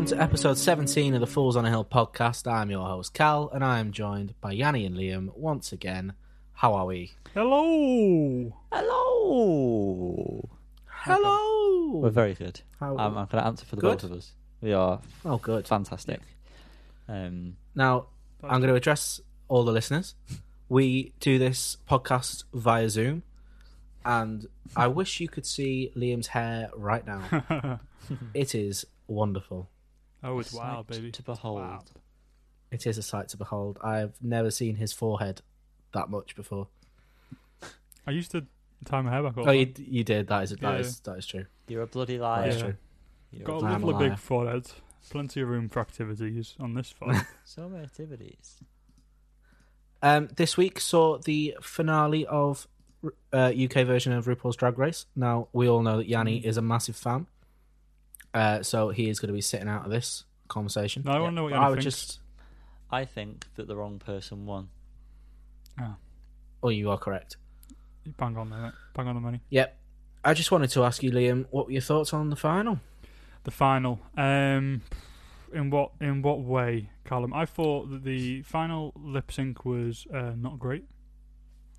Hello and welcome to episode 17 of the Fools on a Hill podcast. I'm your host Cal and I am joined by Yanni and Liam once again. How are we? Hello. Hello. Hello. We're very good. How- Um, I'm going to answer for the Good? both of us. We are oh, good. fantastic. Um, Now, I'm going to address all the listeners. We do this podcast via Zoom, and I wish you could see Liam's hair right now. it is wonderful. Oh, it's wild, sight baby. to behold. Wild. It is a sight to behold. I've never seen his forehead that much before. I used to tie my hair back up. Oh, you, you did. That is that Yeah. is that is true. You're a bloody That liar. is Yeah. true. You're Got a a I'm a lovely liar. big forehead. Plenty of room for activities on this phone. so many activities. Um, this week saw the finale of uh, UK version of RuPaul's Drag Race. Now we all know that Yanni is a massive fan, uh, so he is going to be sitting out of this conversation. now I want to know what But Yanni I would thinks. just, I think that the wrong person won. oh, you are correct. You Bang on there, mate. Bang on the money. Yep. I just wanted to ask you, Liam, what were your thoughts on the final? The final. Um, in what in what way, Callum? I thought that the final lip sync was uh, not great.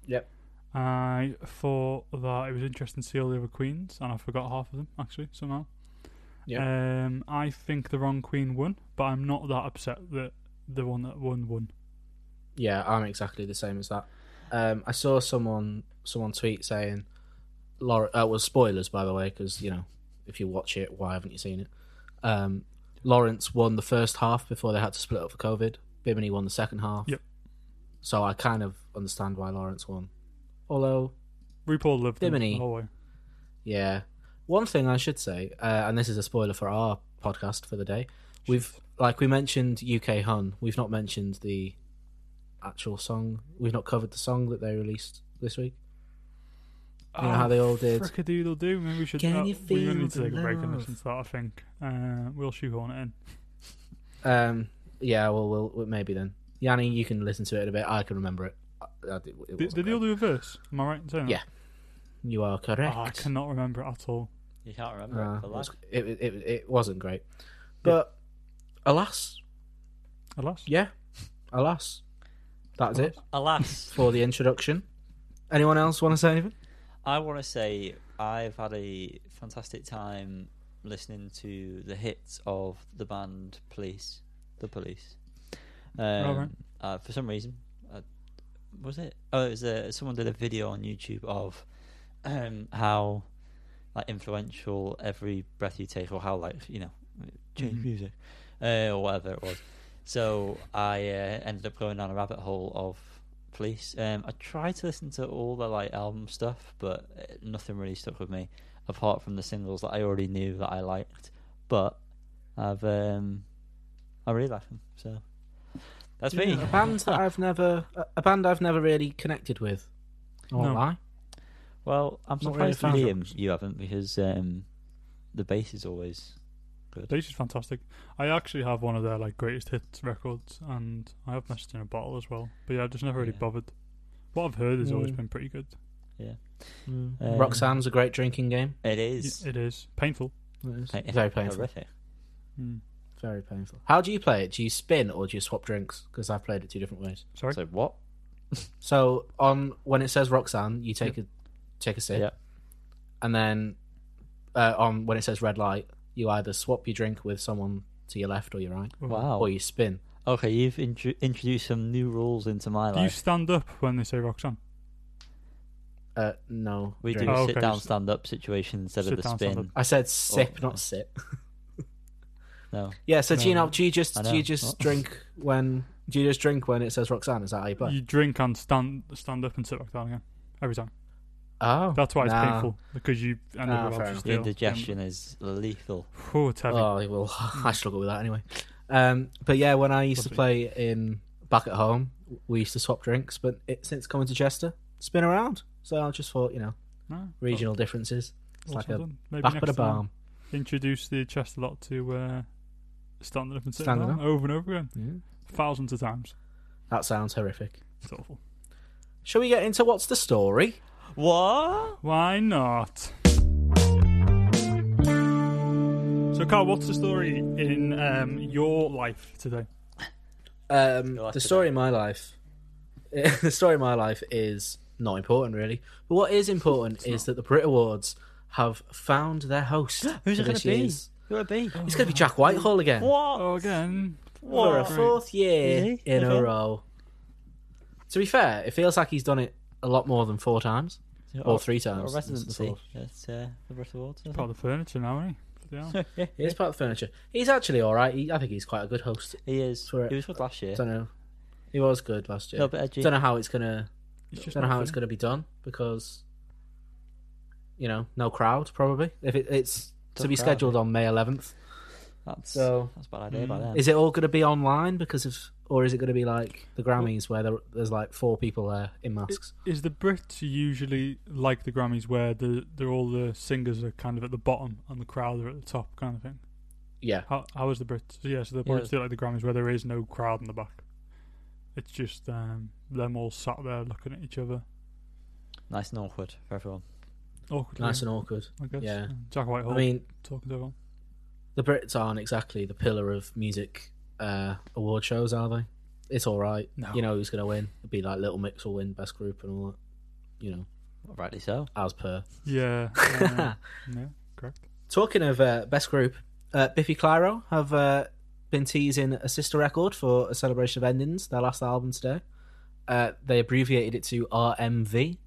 Yep. I thought that it was interesting to see all the other queens, and I forgot half of them actually somehow. Yep. Um, I think the wrong queen won, but I'm not that upset that the one that won won. Yeah, I'm exactly the same as that. Um, I saw someone someone tweet saying, "Laura." Uh, was spoilers, by the way, because you know, if you watch it, why haven't you seen it? Um, Lawrence won the first half before they had to split up for COVID. Bimini won the second half. Yep. So I kind of understand why Lawrence won. Although, RuPaul lived Bimini. the whole way. yeah, one thing I should say, uh, and this is a spoiler for our podcast for the day. We've like we mentioned UK Hun. We've not mentioned the actual song. We've not covered the song that they released this week. You know how they all did. Frickadoodle do. Maybe we should. Can uh, you we really feel need to take a break and love? listen to that. I think uh, we'll shoehorn it in. Um, yeah, well, we'll, well, maybe then. Yanni, you can listen to it a bit. I can remember it. I, I, it Did, wasn't did they all do a verse? Am I right in saying that? Yeah. You are correct. Oh, I cannot remember it at all. You can't remember Uh, it it, for was, life. it, it, it wasn't great. But, alas, Alas. yeah, alas, that's it Alas, for the introduction. Anyone else want to say anything? I want to say I've had a fantastic time listening to the hits of the band Police, the Police. Um, Alright. uh, for some reason, uh, was it? Oh, it was uh, someone did a video on YouTube of um, how like influential every breath you take, or how like you know change Mhm. music, uh, or whatever it was. So I uh, ended up going down a rabbit hole of Police. Um, I tried to listen to all the like album stuff, but uh, nothing really stuck with me, apart from the singles that I already knew that I liked. But I've um, I really like them, so that's me. A band that I've never, a- a band I've never really connected with. I won't No. lie. Well, I'm Not really surprised a fan. Liam you haven't because um, the bass is always good. Bass is fantastic. I actually have one of their like greatest hits records, and I have messed in a bottle as well. But yeah, I've just never really Yeah. bothered. What I've heard has always Mm. been pretty good. Yeah, Mm. Um, Roxanne's a great drinking game. It is. It is painful. It is. Very painful. Horrific. Mm. Very painful. How do you play it? Do you spin or do you swap drinks? Because I've played it two different ways. Sorry. So what? So on when it says Roxanne, you take a take a sip, Yeah. and then uh, on when it says red light, you either swap your drink with someone to your left or your right, Wow. or you spin. Okay, you've intro- introduced some new rules into my life. Do you life. stand up when they say Roxanne? Uh, no, We do drink. a Oh, sit okay, down, just- stand up situation instead Sit of the down, spin. stand up. I said sip, Oh, not okay. sit. No. Yeah. So do you No. know? Do you just I do you just What? drink when? Do you just drink when it says Roxanne? Is that how you play? You drink and stand stand up and sit back down again every time. Oh, That's why it's nah. painful because you end Nah, up with fair obviously enough. The still- indigestion is lethal. Oh, it's heavy. Oh, well, I struggle with that anyway. Um, but yeah, when I used to Lovely. play in back at home, we used to swap drinks. But it, since coming to Chester, spin around. So I just thought, you know, No, regional differences. It's like a. Maybe back next at a time balm. Introduce the chest a lot to uh, standing up and sitting Standing down up. over and over again, Yeah. thousands of times. That sounds horrific. It's awful. Shall we get into what's the story? What? Why not? So So, Carl, what's the story in um, your life today? Um, Go after the story of my life, the story of my life is not important really. But what is important is that the Brit Awards have found their host. Who's for it going this to be? year's- Who will it be? It's going to be Jack Whitehall again What? Oh, again. for a Great. fourth year Is he? in a Okay. row. To be fair, it feels like he's done it a lot more than four times or three times. This is the residency. fourth. That's uh, the Brit Awards. Part of the furniture now, isn't he? Yeah. He is part of the furniture. He's actually all right. He, I think he's quite a good host. he is. Swear it. He was good last year. I Don't know. He was good last A year. little bit edgy. Don't know how it's gonna. It's Don't know not how it's gonna be done because, you know, no crowd probably. If it, it's to be crowd, scheduled yeah. on May 11th, That's so that's a bad idea by Mm. then. is it all going to be online because of, or is it going to be like the Grammys where there, there's like four people there in masks? Is the Brits usually like the Grammys where the they're all the singers are kind of at the bottom and the crowd are at the top kind of thing? Yeah, How how is the Brits? Yeah, so the Yeah. Brits do like the Grammys where there is no crowd in the back. It's just um, them all sat there looking at each other. Nice and awkward for everyone. Awkward. nice and awkward. I guess. yeah. Jack Whitehall I mean, talking to everyone. the Brits aren't exactly the pillar of music uh, award shows, are they? It's all right. No. You know who's going to win? It'd be like Little Mix will win best group and all that. You know, Well, rightly so. as per. Yeah. uh, yeah. Correct. Talking of uh, best group, uh, Biffy Clyro have uh, been teasing a sister record for a celebration of endings, their last album today. Uh, they abbreviated it to RMV.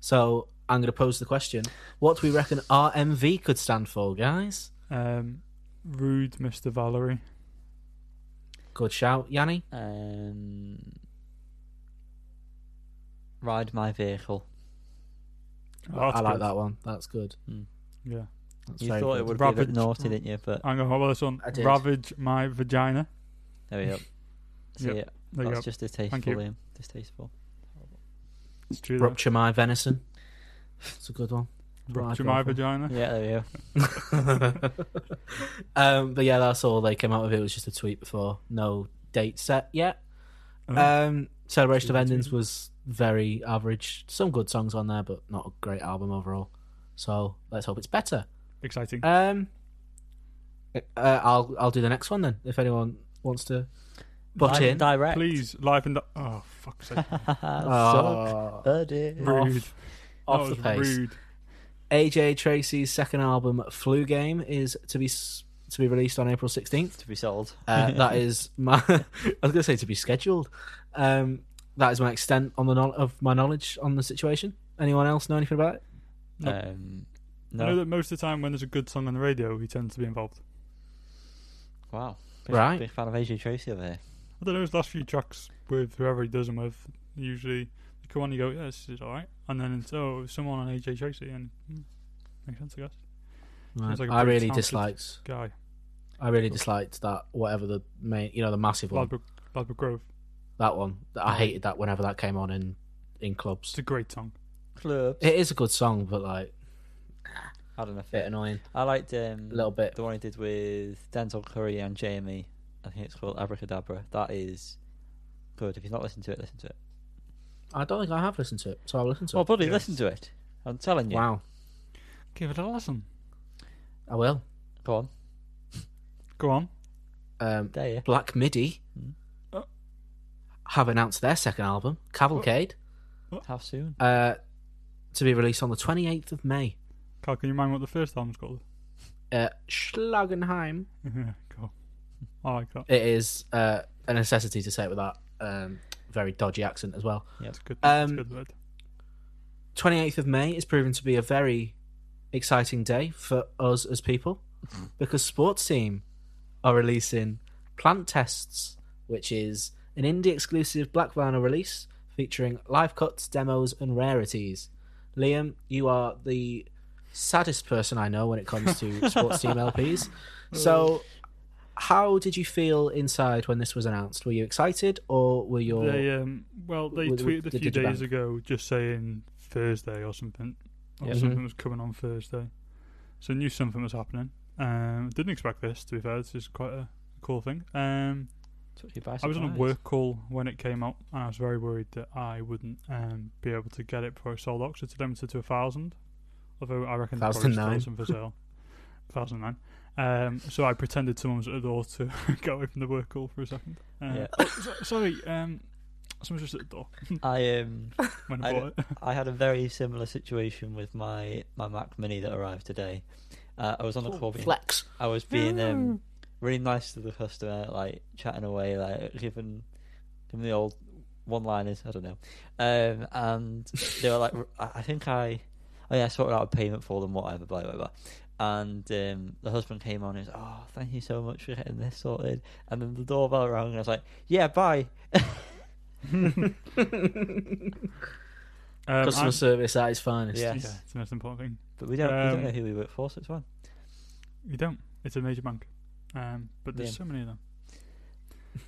So I'm going to pose the question: What do we reckon RMV could stand for, guys? Um, rude, Mr. Valerie. Good shout, Yanni. Um, ride my vehicle. Oh, I like good. that one. That's good. Yeah. That's You thought good. it would be a bit naughty, didn't you? But I'm going to hold this one. Ravage my vagina. there we go. See Yep. it. There That's just distasteful, Liam. Distasteful. It's true. though. Rupture my venison. It's a good one. Rupture I'd my vagina. Yeah, there we go. um, but yeah, that's all they came out with. It was just a tweet before. No date set yet. Oh. Um, Celebration of Endings tweet. was very average. Some good songs on there, but not a great album overall. So let's hope it's better. Exciting. Um, uh, I'll I'll do the next one then. If anyone wants to butt Live in. direct. Please, live and. Di- oh, fuck's sake. Oh. Rude. off that the was pace. Rude. AJ Tracey's second album, Flu Game, is to be to be released on April sixteenth. To be sold. Uh, that is my. I was going to say to be scheduled. Um, that is my extent on the no- of my knowledge on the situation. Anyone else know anything about it? No. Um, I know that most of the time when there's a good song on the radio, he tends to be involved. Wow. Big, Right. Big fan of AJ Tracey over here. I don't know, his last few tracks with whoever he does them with, usually you come on, you go, yeah, this is alright. And then it's, oh, someone on AJ Tracey, and mm, makes sense, I guess. Seems like a I pretty really talented disliked. Guy. I really disliked that. Whatever the main, you know, the massive one. Ladbroke, Ladbroke Grove. That one. I hated that whenever that came on in in clubs. It's a great song. Clubs. It is a good song, but like I don't know. a bit annoying. I liked um, A little bit. the one he did with Denzel Curry and Jamie. I think it's called Abracadabra. That is good. If you've not listened to it, listen to it. I don't think I have listened to it, so I'll listen to Well, it. buddy, Yes. listen to it. I'm telling you. Wow, Give it a listen. I will. Go on. Go on. Um, Dare you? Black Midi. Oh. have announced their second album, Cavalcade, How soon? uh, to be released on the 28th of May. Carl, can you mind what the first album's called? Uh, Schlagenheim. cool. I like that. It is uh, a necessity to say it with that um, very dodgy accent as well. It's good. it's Um, good 28th of May is proving to be a very exciting day for us as people because Sports Team are releasing Plant Tests, which is an indie exclusive Black Vinyl release featuring live cuts, demos, and rarities. Liam, you are the saddest person I know when it comes to Sports Team LPs. So, how did you feel inside when this was announced? Were you excited or were you? They um well they with- tweeted a the few days ago just saying Thursday or something. Or Yeah. something Mhm. was coming on Thursday. So I knew something was happening. Um didn't expect this to be fair, this is quite a cool thing. Um Took you by I was on a work call when it came out and I was very worried that I wouldn't um be able to get it before it sold out 'cause it's limited to a thousand. Although I reckon there's probably still 1009. some for sale. thousand nine. Um, so I pretended someone was at the door to get away from the work call for a second. Uh, Yeah. oh, so, sorry, um, someone's just at the door I um when I I bought it. I had a very similar situation with my my Mac Mini that arrived today. Uh, I was on the call. being- Flex. I was being um, really nice to the customer, like chatting away, like giving giving the old one-liners. I don't know, um, and they were like, I I think I, oh yeah, I sorted out a payment for them, whatever, blah blah blah. And um, the husband came on and was, oh, thank you so much for getting this sorted. And then the doorbell rang, and I was like, yeah, bye. Um, Customer I'm- service at its finest. Yeah. yeah, it's the most important thing. But we don't, we don't Um, know who we work for, so it's fine. You don't. It's a major bank. Um, but there's Yeah. so many of them.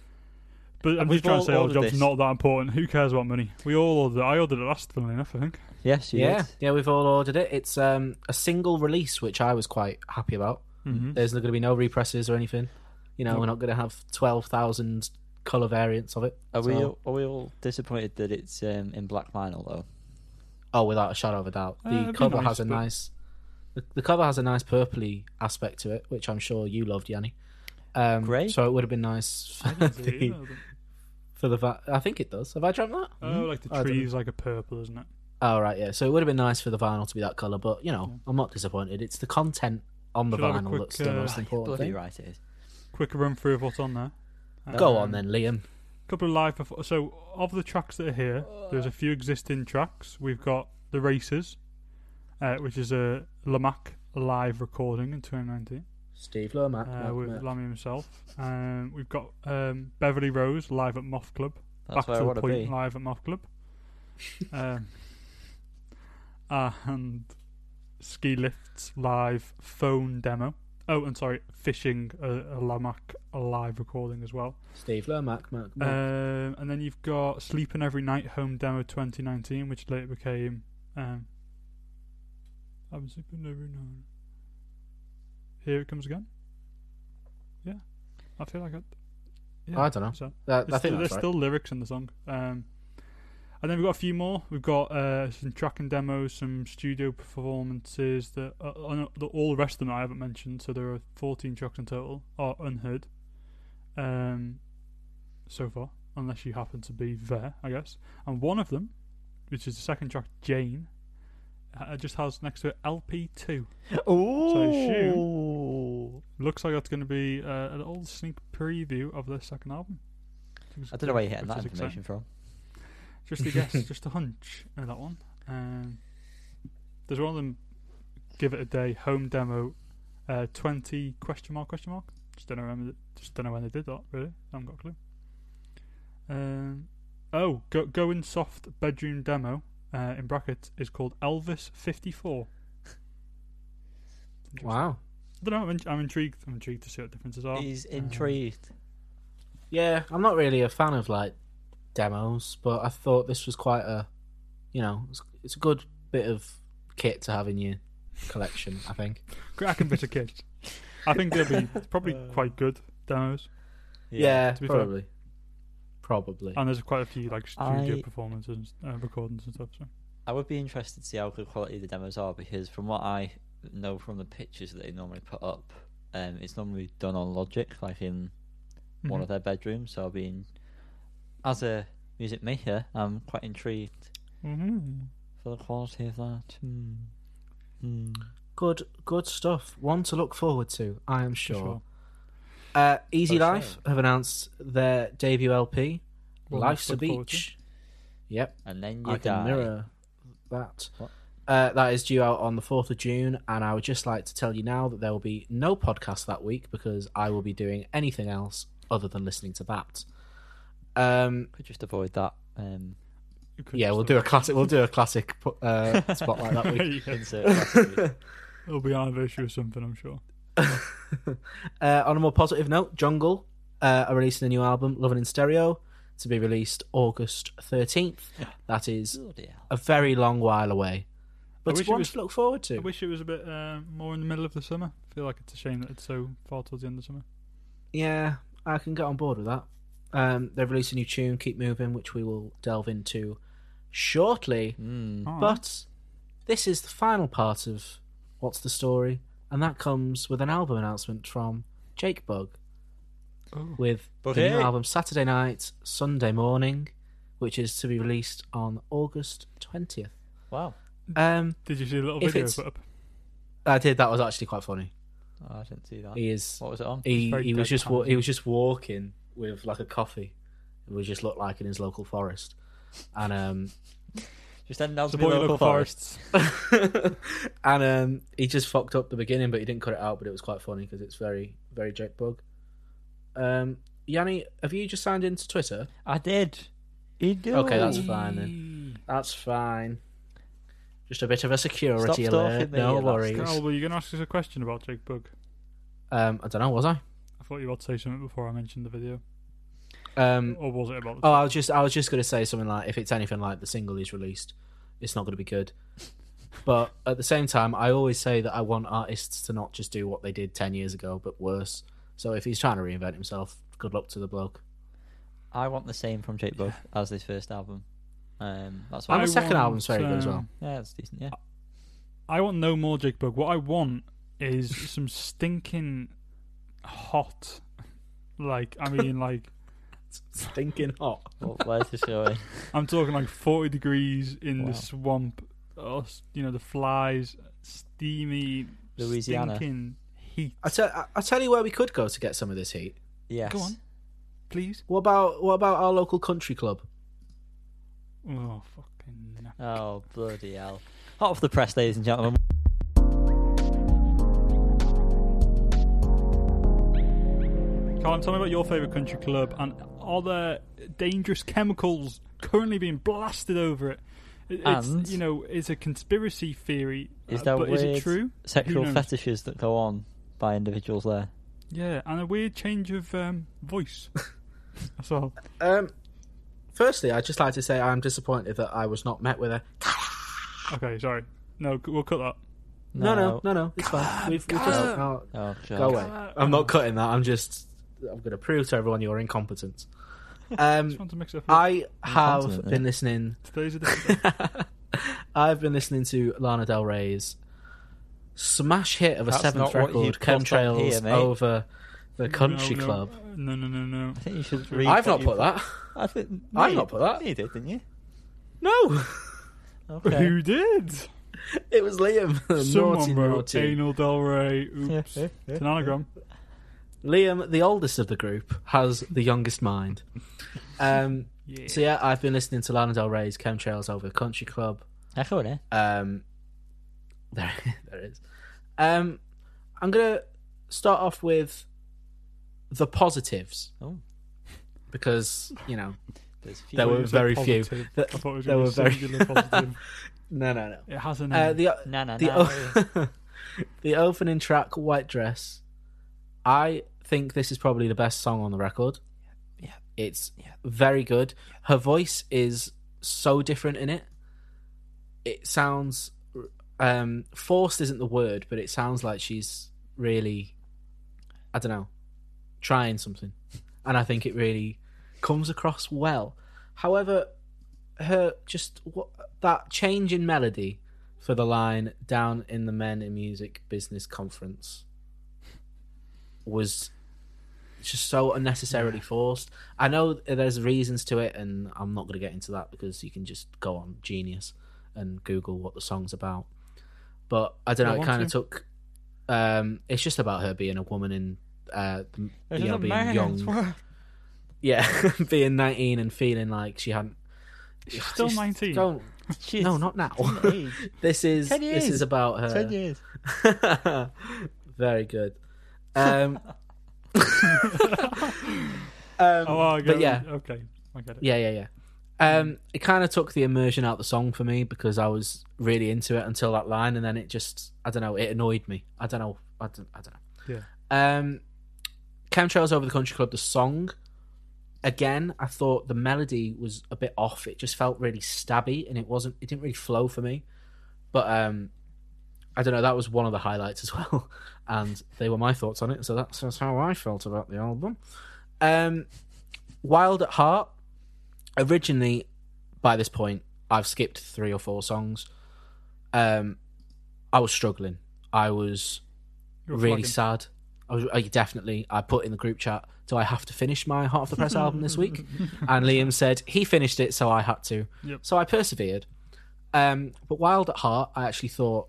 But I'm just trying to say our job's this. not that important. Who cares about money? We all ordered it. I ordered it last, funnily enough, I think. Yes, you Yeah, did. yeah, we've all ordered it. It's um, a single release, which I was quite happy about. Mm-hmm. There's not going to be no represses or anything. You know, Nope. we're not going to have twelve thousand color variants of it. Are we all, are we all disappointed that it's um, in black vinyl though? Oh, without a shadow of a doubt. Uh, The it'd cover nice, has a but- nice. The, the cover has a nice purpley aspect to it, which I'm sure you loved, Yanni. Um, Grey? So it would have been nice for didn't see it the, for the va- I think it does. Have I dreamt that? Oh, like the I don't trees, like a purple, isn't it? Oh right, yeah. So it would have been nice for the vinyl to be that color, but you know, Yeah. I'm not disappointed. It's the content on the Should I have a vinyl quick, that's the uh, most important Bloody thing. right it is. Quick run through of what's on there. Go Um, on then, Liam. A couple of live perfor- so of the tracks that are here there's a few existing tracks we've got the races uh, which is a Lamacq live recording in 2019 Steve Lamacq. uh, with Mac. Lammy himself um, we've got um, Beverly Rose live at Moth Club That's back where I to the point be. live at Moth Club um, and ski lifts live phone demo oh and sorry fishing a, a Lamacq live recording as well Steve Lamacq. Mac- Mac. um, and then you've got Sleeping Every Night Home Demo 2019, which later became. Um, I'm sleeping every night. Here it comes again. Yeah, I feel like it. Yeah, I don't know. So That- I there's, think there's right. still lyrics in the song. Um, and then we've got a few more. We've got uh, some track and demos, some studio performances. That uh, the, all the rest of them I haven't mentioned. So there are 14 tracks in total, are unheard. Um, so far, unless you happen to be there, I guess. And one of them, which is the second track, Jane, uh, just has next to it LP2. Oh, Looks like that's going to be uh, a little sneak preview of their second album. I don't know where you're getting that is exciting. information from. Just a guess, just a hunch in that one. Um, there's one of them. Give it a day. Home demo. Uh, Twenty question mark question mark. Just don't know when. They, just don't know when they did that. Really, I haven't got a clue. Um, oh, go going soft bedroom demo. Uh, in brackets is called Elvis fifty four. wow. I don't know. I'm, in, I'm intrigued. I'm intrigued to see what differences are. He's Um, intrigued. Yeah, I'm not really a fan of like demos, but I thought this was quite a, you know, it's, it's a good bit of kit to have in your collection. I think. Cracking bit of kit. I think they'll be probably quite good demos. Yeah, to be fair. probably. Probably. And there's quite a few like studio I- performances, uh, recordings and stuff. So I would be interested to see how good quality the demos are because from what I know from the pictures that they normally put up, um, it's normally done on Logic, like in one Mhm. of their bedrooms. So I've been, as a music maker, I'm quite intrigued Mhm. for the quality of that. Hmm. Hmm. Good, good stuff. One to look forward to. I am sure. sure. Uh, Easy For Life sure. have announced their debut LP, Well, Life's a look forward to. Beach. Yep, And then you I can mirror that. What? Uh, that is due out on the 4th of June, and I would just like to tell you now that there will be no podcast that week because I will be doing anything else other than listening to that. Um, Could just avoid that. Um, yeah, we'll do a classic. We'll do a classic uh, spotlight that week. Yeah, insert last week. It'll be anniversary or something, I'm sure. uh, on a more positive note, Jungle uh, are releasing a new album, Loving in Stereo, to be released August 13th. That is Bloody a very long while away, but wish it's it one was- to look forward to. I wish it was a bit uh, more in the middle of the summer. I feel like it's a shame that it's so far towards the end of summer. Yeah, I can get on board with that. Um, they've released a new tune, Keep Moving, which we will delve into shortly. Alright. But this is the final part of What's the Story, and that comes with an album announcement from Jake Bugg Oh. with Bug the new album Saturday night, Sunday morning, which is to be released on August twentieth. Wow. Um, Did you see the little video it's- put up? I did. That was actually quite funny. Oh, I didn't see that. He is. What was it on? He very he was just wa- he was just walking with like a coffee. It would just looked like in his local forest, and um Just ended down to Support be your local local forest. forests. and um he just fucked up the beginning, but he didn't cut it out. But it was quite funny because it's very very Jake Bugg. Um, Yanni, have you just signed into Twitter? I did. He do. Okay, that's fine then. That's fine. Just a bit of a security Stop alert. stalking me, No worries. bastard. Carl, were you going to ask us a question about Jake Bugg? Um, I don't know. Was I? I thought you were about to say something before I mentioned the video. Um, Or was it about the oh, I was just I was just gonna say something like if it's anything like the single is released, it's not gonna be good. But at the same time, I always say that I want artists to not just do what they did ten years ago, but worse. So if he's trying to reinvent himself, good luck to the bloke. I want the same from Jake Bugg as his first album. Um, that's And why. the I second want, album's very good as well. um, Yeah, it's decent. Yeah. I want no more Jake Bugg. What I want is some stinking hot, like I mean, like Stinking hot. Well, where's this going? I'm talking like 40 degrees in Wow. the swamp. Oh, you know the flies, steamy, Louisiana. stinking heat. I tell I, I tell you where we could go to get some of this heat. Yes. Go on, please. What about what about our local country club? Oh fucking. no. Oh bloody hell! Hot off the press, ladies and gentlemen. Colin, tell me about your favourite country club and are there dangerous chemicals currently being blasted over it? It- It's, And- you know, it's a conspiracy theory. Is uh, there but is it true? Sexual fetishes that go on by individuals there. Yeah, and a weird change of um, voice. That's all. Um, firstly, I'd just like to say I'm disappointed that I was not met with a Okay, sorry. No, we'll cut that. no no no no. It's fine. We've, we've just oh, Oh, go away. I'm not cutting that. I'm just I'm going to prove to everyone you're incompetent. Um, want to mix up. I have Incontinent, been listening. Today's a day. I've been listening to Lana Del Rey's smash hit of a That's seventh not what you record, Chemtrails here, over the Country No, no, Club. No, no, no, no. I think you should. Read I've not put that. I think, I've not put that. You did, didn't you? No, Okay. Who did? it was Liam. Someone naughty, wrote naughty. Anal Del Rey. Oops. Yeah, It's an anagram. Liam, the oldest of the group, has the youngest mind. Um, Yeah. so yeah, I've been listening to Lana Del Rey's Chemtrails over the Country Club. Echo in Um, there, there it is. Um, I'm gonna start off with the positives Oh, because you know. There were very few. positive. Th- I thought it was there were very- singular positive. no no no. It has a Uh, the No, no, the no. o- the opening track, White Dress. I think this is probably the best song on the record. Yeah. It's Yeah. very good. Her voice is so different in it. It sounds um forced isn't the word, but it sounds like she's really I don't know, trying something. And I think it really comes across well. However, her just what that change in melody for the line down in the men in music business conference was just so unnecessarily forced. I know there's reasons to it, and I'm not going to get into that because you can just go on Genius and Google what the song's about. But I don't know. I It kind of to. took. Um, it's just about her being a woman in, uh, you know, being young. Yeah, being 19 and feeling like she hadn't. She's still Just 19. Don't. No, not now. this is this is about her. Ten years. Very good. Um, um, Oh, I get but it. yeah, Okay, I get it. yeah, yeah, yeah. Um, it kind of took the immersion out the song for me because I was really into it until that line, and then it just, I don't know, it annoyed me. I don't know, I don't, I don't know. Yeah. Um, Chemtrails over the Country Club, the song. Again, I thought the melody was a bit off. It just felt really stabby, and it wasn't. It didn't really flow for me. But um, I don't know. That was one of the highlights as well, and they were my thoughts on it. So that's, that's how I felt about the album. Um, Wild at Heart. Originally, by this point, I've skipped three or four songs. Um, I was struggling. I was really sad. I was I definitely. I put in the group chat. Do I have to finish my Heart of the Press album this week? And Liam said he finished it, so I had to. Yep. So I persevered. Um, but Wild at Heart, I actually thought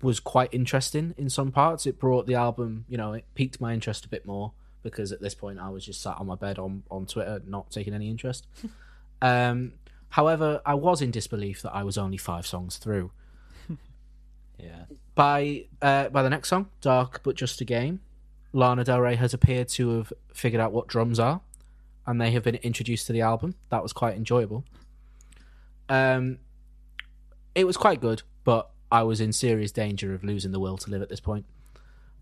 was quite interesting in some parts. It brought the album, you know, it piqued my interest a bit more because at this point I was just sat on my bed on on Twitter, not taking any interest. um, however, I was in disbelief that I was only five songs through Yeah. by uh, by the next song, "Dark but Just a Game," Lana Del Rey has appeared to have figured out what drums are, and they have been introduced to the album. That was quite enjoyable. Um, it was quite good, but I was in serious danger of losing the will to live at this point.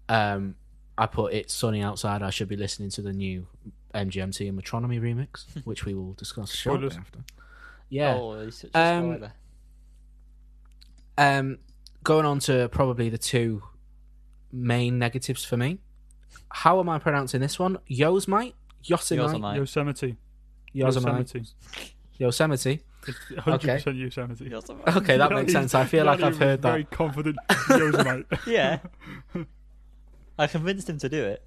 Um, I put "It's Sunny Outside." I should be listening to the new MGMT and Metronomy remix, which we will discuss shortly after. Yeah. Oh, such a Um. Um, going on to probably the two main negatives for me. How am I pronouncing this one? Yosemite? Yosemite? Yosemite. Yosemite. Yosemite. Yosemite. Yosemite. It's 100% Yosemite. Yosemite. Okay, that makes sense. I feel like I've heard was Very that. confident Yosemite. yeah. I convinced him to do it.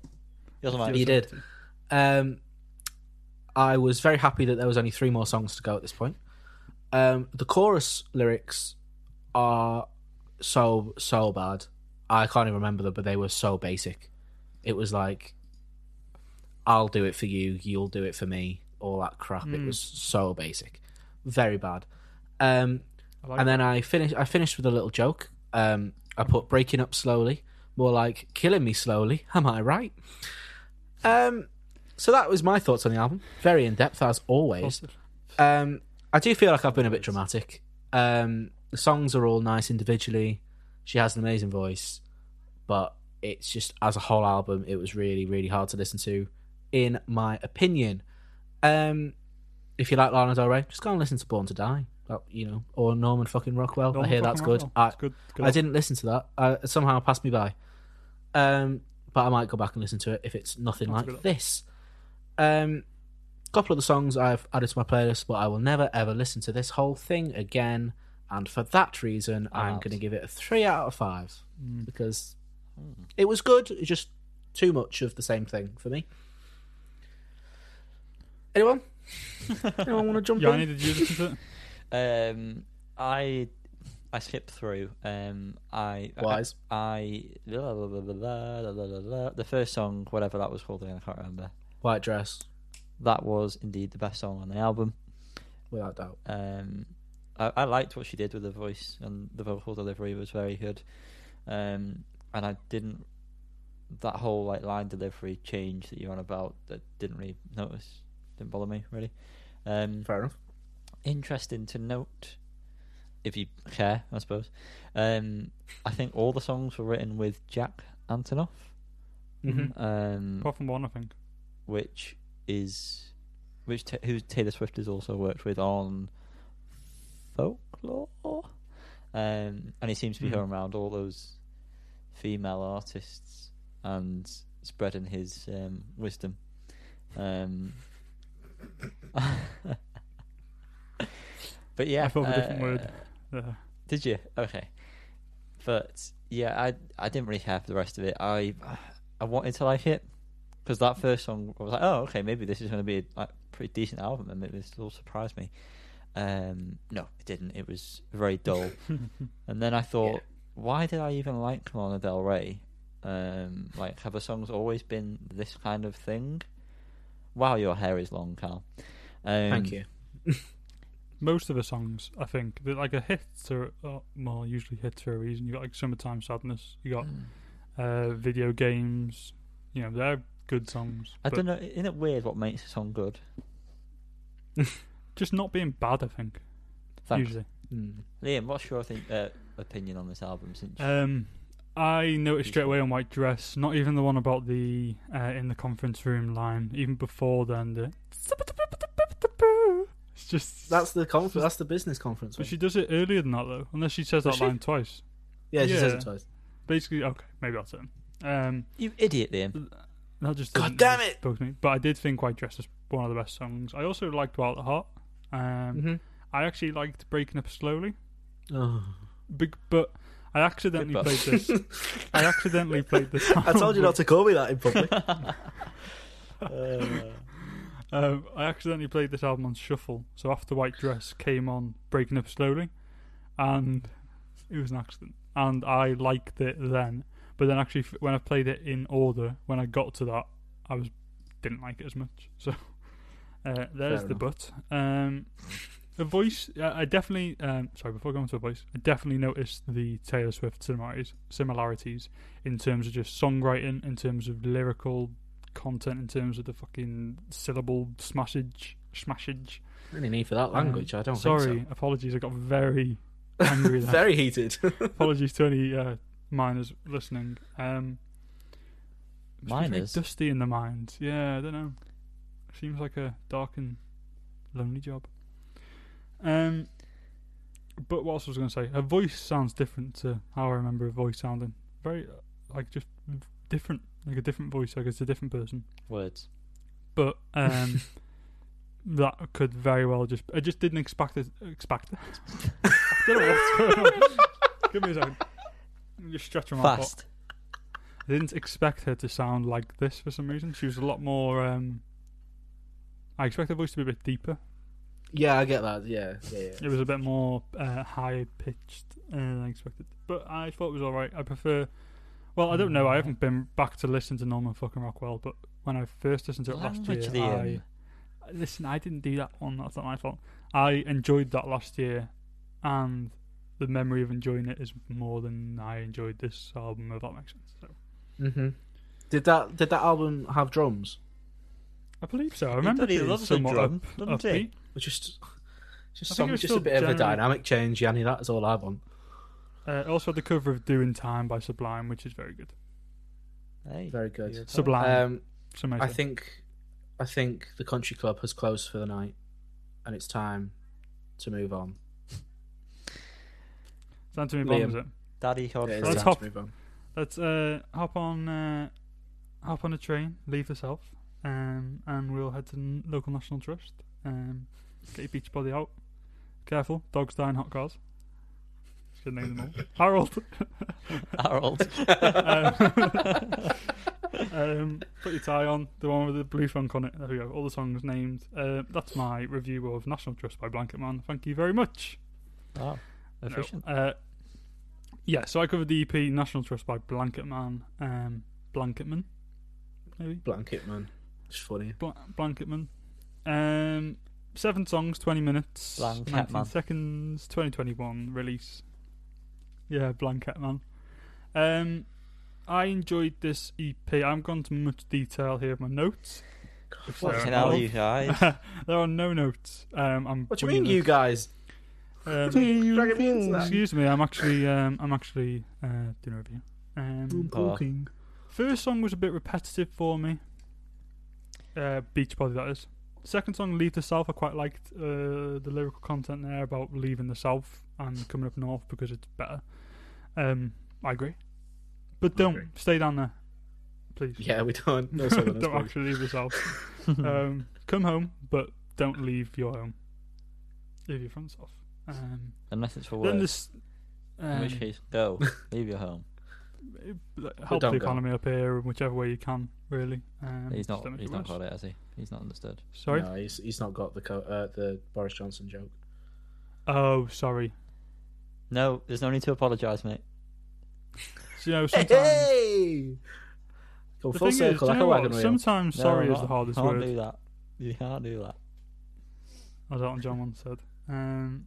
Yosemite. You did. Um, I was very happy that there was only three more songs to go at this point. Um, the chorus lyrics are so so bad. I can't even remember them, but they were so basic. It was like, "I'll do it for you, you'll do it for me," all that crap. It Mm. was so basic, very bad. Um, like and then I finished. I finished with a little joke. Um, I put breaking up slowly, more like killing me slowly. Am I right? Um, so that was my thoughts on the album. Very in depth as always. Um, I do feel like I've been a bit dramatic. Um, the songs are all nice individually. She has an amazing voice, but it's just as a whole album, it was really, really hard to listen to, in my opinion. Um, if you like Lana Del Rey, just go and listen to Born to Die, uh, you know, or Norman fucking Rockwell. I hear that's good. I, good. good I didn't listen to that. Uh, it somehow passed me by. Um, but I might go back and listen to it if it's nothing That's like this. Um, couple of the songs I've added to my playlist, but I will never ever listen to this whole thing again. And for that reason, I'm going to give it a three out of five Mm. because Hmm. it was good. It's just too much of the same thing for me. Anyone? Anyone want to jump Yanni, in? did you listen to it? Um, I I skipped through. Um, I wise. I, I la, la, la, the first song, whatever that was called again, I can't remember. White dress. That was indeed the best song on the album, without doubt. Um, I, I liked what she did with the voice and the vocal delivery was very good. Um, and I didn't that whole like line delivery change that you're on about that didn't really notice didn't bother me really. Um, Fair enough. interesting to note, if you care, I suppose. Um, I think all the songs were written with Jack Antonoff, Mhm. um, Apart from one, I think. which is which ta who Taylor Swift has also worked with on folklore, um, and he seems to be Hmm. going around all those female artists and spreading his um, wisdom. Um, but yeah, I thought of a different uh, word. Yeah. Did you? Okay, but yeah, I I didn't really care for the rest of it. I I wanted to like it because that first song I was like, oh okay, maybe this is going to be a like, pretty decent album, and maybe this will surprise me. Um, no, it didn't. It was very dull. and then I thought, Yeah. why did I even like Lana Del Rey? Um, like, have the songs always been this kind of thing? Wow, your hair is long, Carl. Um, Thank you. Most of the songs, I think, they're like a hits are uh, well, usually hits for a reason. You got like "Summertime Sadness," you got Mm. uh, video games. You know, they're good songs. I but don't know. Isn't it weird what makes a song good? Just not being bad, I think. Thanks. Usually, Mm. Liam, what's your think, uh, opinion on this album? Since um, I noticed straight away on White Dress. Not even the one about the uh, in the conference room line. Even before then, the it's just That's the conference. That's the business conference. But one. she does it earlier than that though, unless she says Does that she? line twice. yeah, she says yeah. it twice. Basically, okay, maybe that's it. Um, you idiot, Liam. that just God doesn't damn it! spoke to me. But I did think White Dress was one of the best songs. I also liked Wild at Heart. Um, hmm I actually liked Breaking Up Slowly, Oh. big, but I accidentally played this. I accidentally played this. I told you not to call me that in public. Um, I accidentally played this album on shuffle, so after White Dress came on, breaking up slowly, and it was an accident. And I liked it then, but then actually when I played it in order, when I got to that, I was didn't like it as much. So uh, there's the but. Um, the voice, I definitely. Um, sorry, before going to a voice, I definitely noticed the Taylor Swift similarities, similarities in terms of just songwriting, in terms of lyrical content, in terms of the fucking syllable smashage, smashage. Really need for that language. I don't Sorry, think apologies. I got very angry. Very heated. apologies to any uh, miners listening. Um, Miners? dusty in the mind. Yeah, I don't know. Seems like a dark and lonely job. Um, but what else was I going to say? Her voice sounds different to how I remember her voice sounding. Very uh, like just different, like a different voice. Like it's a different person. Words. But um, that could very well just. I just didn't expect it. Expect it. I don't know what's going on. Give me a second. I'm just stretching my. Fast. I didn't expect her to sound like this for some reason. She was a lot more. Um, I expect her voice to be a bit deeper. Yeah, I get that. Yeah, yeah, yeah. It was a bit more uh, high pitched uh, than I expected. But I thought it was alright. I prefer. Well, I don't know. I haven't been back to listen to Norman fucking Rockwell, but when I first listened to it last Language year, of the I, M. listen. I didn't do that one. That's not my fault. I enjoyed that last year, and the memory of enjoying it is more than I enjoyed this album. If that makes sense. So hmm Did that did that album have drums? I believe so. I remember bloody it being loves a somewhat drum, up, doesn't he? Upbeat. Or just just some, just a bit of a dynamic change, Yanni. That's all I want. Uh, also, had the cover of "Doing Time" by Sublime, which is very good. Hey, Very good. you're Sublime. Um, I think I think the country club has closed for the night, and it's time to move on. Time to move on, is it? Daddy Hot It is Let's time hop- to move on. Let's uh, hop on, uh, hop on a train, leave the south, um, and we'll head to local national trust. Um, get your beach body out. Careful, dogs die in hot cars. Should name them all. Harold. Harold. um, um, put your tie on, the one with the blue funk on it. There we go. All the songs named. Uh, that's my review of National Trust by Blanket Man. Thank you very much. Wow. No. Efficient. Uh, yeah, so I covered the EP National Trust by Blanket Man. Um, Blanket Man, maybe Blanket man, it's funny. Bla- Blanket Man. Um, seven songs, twenty minutes, Blanket 19 Man. seconds, twenty twenty one release. Yeah, Blanket Man. Um, I enjoyed this EP. I haven't gone into much detail here of my notes. If there Fucking are hell, no- you guys. there are no notes. Um, I'm What do you winging mean, you guys? Um, Dragging me into? Excuse me, I'm actually um, I'm actually uh, doing a review. Um, Oh. first song was a bit repetitive for me. Uh, Beach Body, that is. Second song, Leave the South. I quite liked uh, the lyrical content there about leaving the South and coming up north because it's better. Um, I agree, but don't agree. stay down there, please. Yeah, we don't. No southerners, don't please. actually leave the South. um, come home, but don't leave your home. Leave your friends off. Um, Unless it's for then work. this. In Um, which case, go. Leave your home. help don't the go. economy up here in whichever way you can, really. Um, he's not. just don't make He's not worse. got it, has he? He's not understood. Sorry. No, he's he's not got the co- uh, the Boris Johnson joke. Oh, sorry. No, there's no need to apologise, mate. So, you know, sometimes. Hey, go The full thing circle do like you a know what? wheel. Sometimes No, sorry is the hardest word. You can't word, do that. You can't do that. as Elton John once said. Um,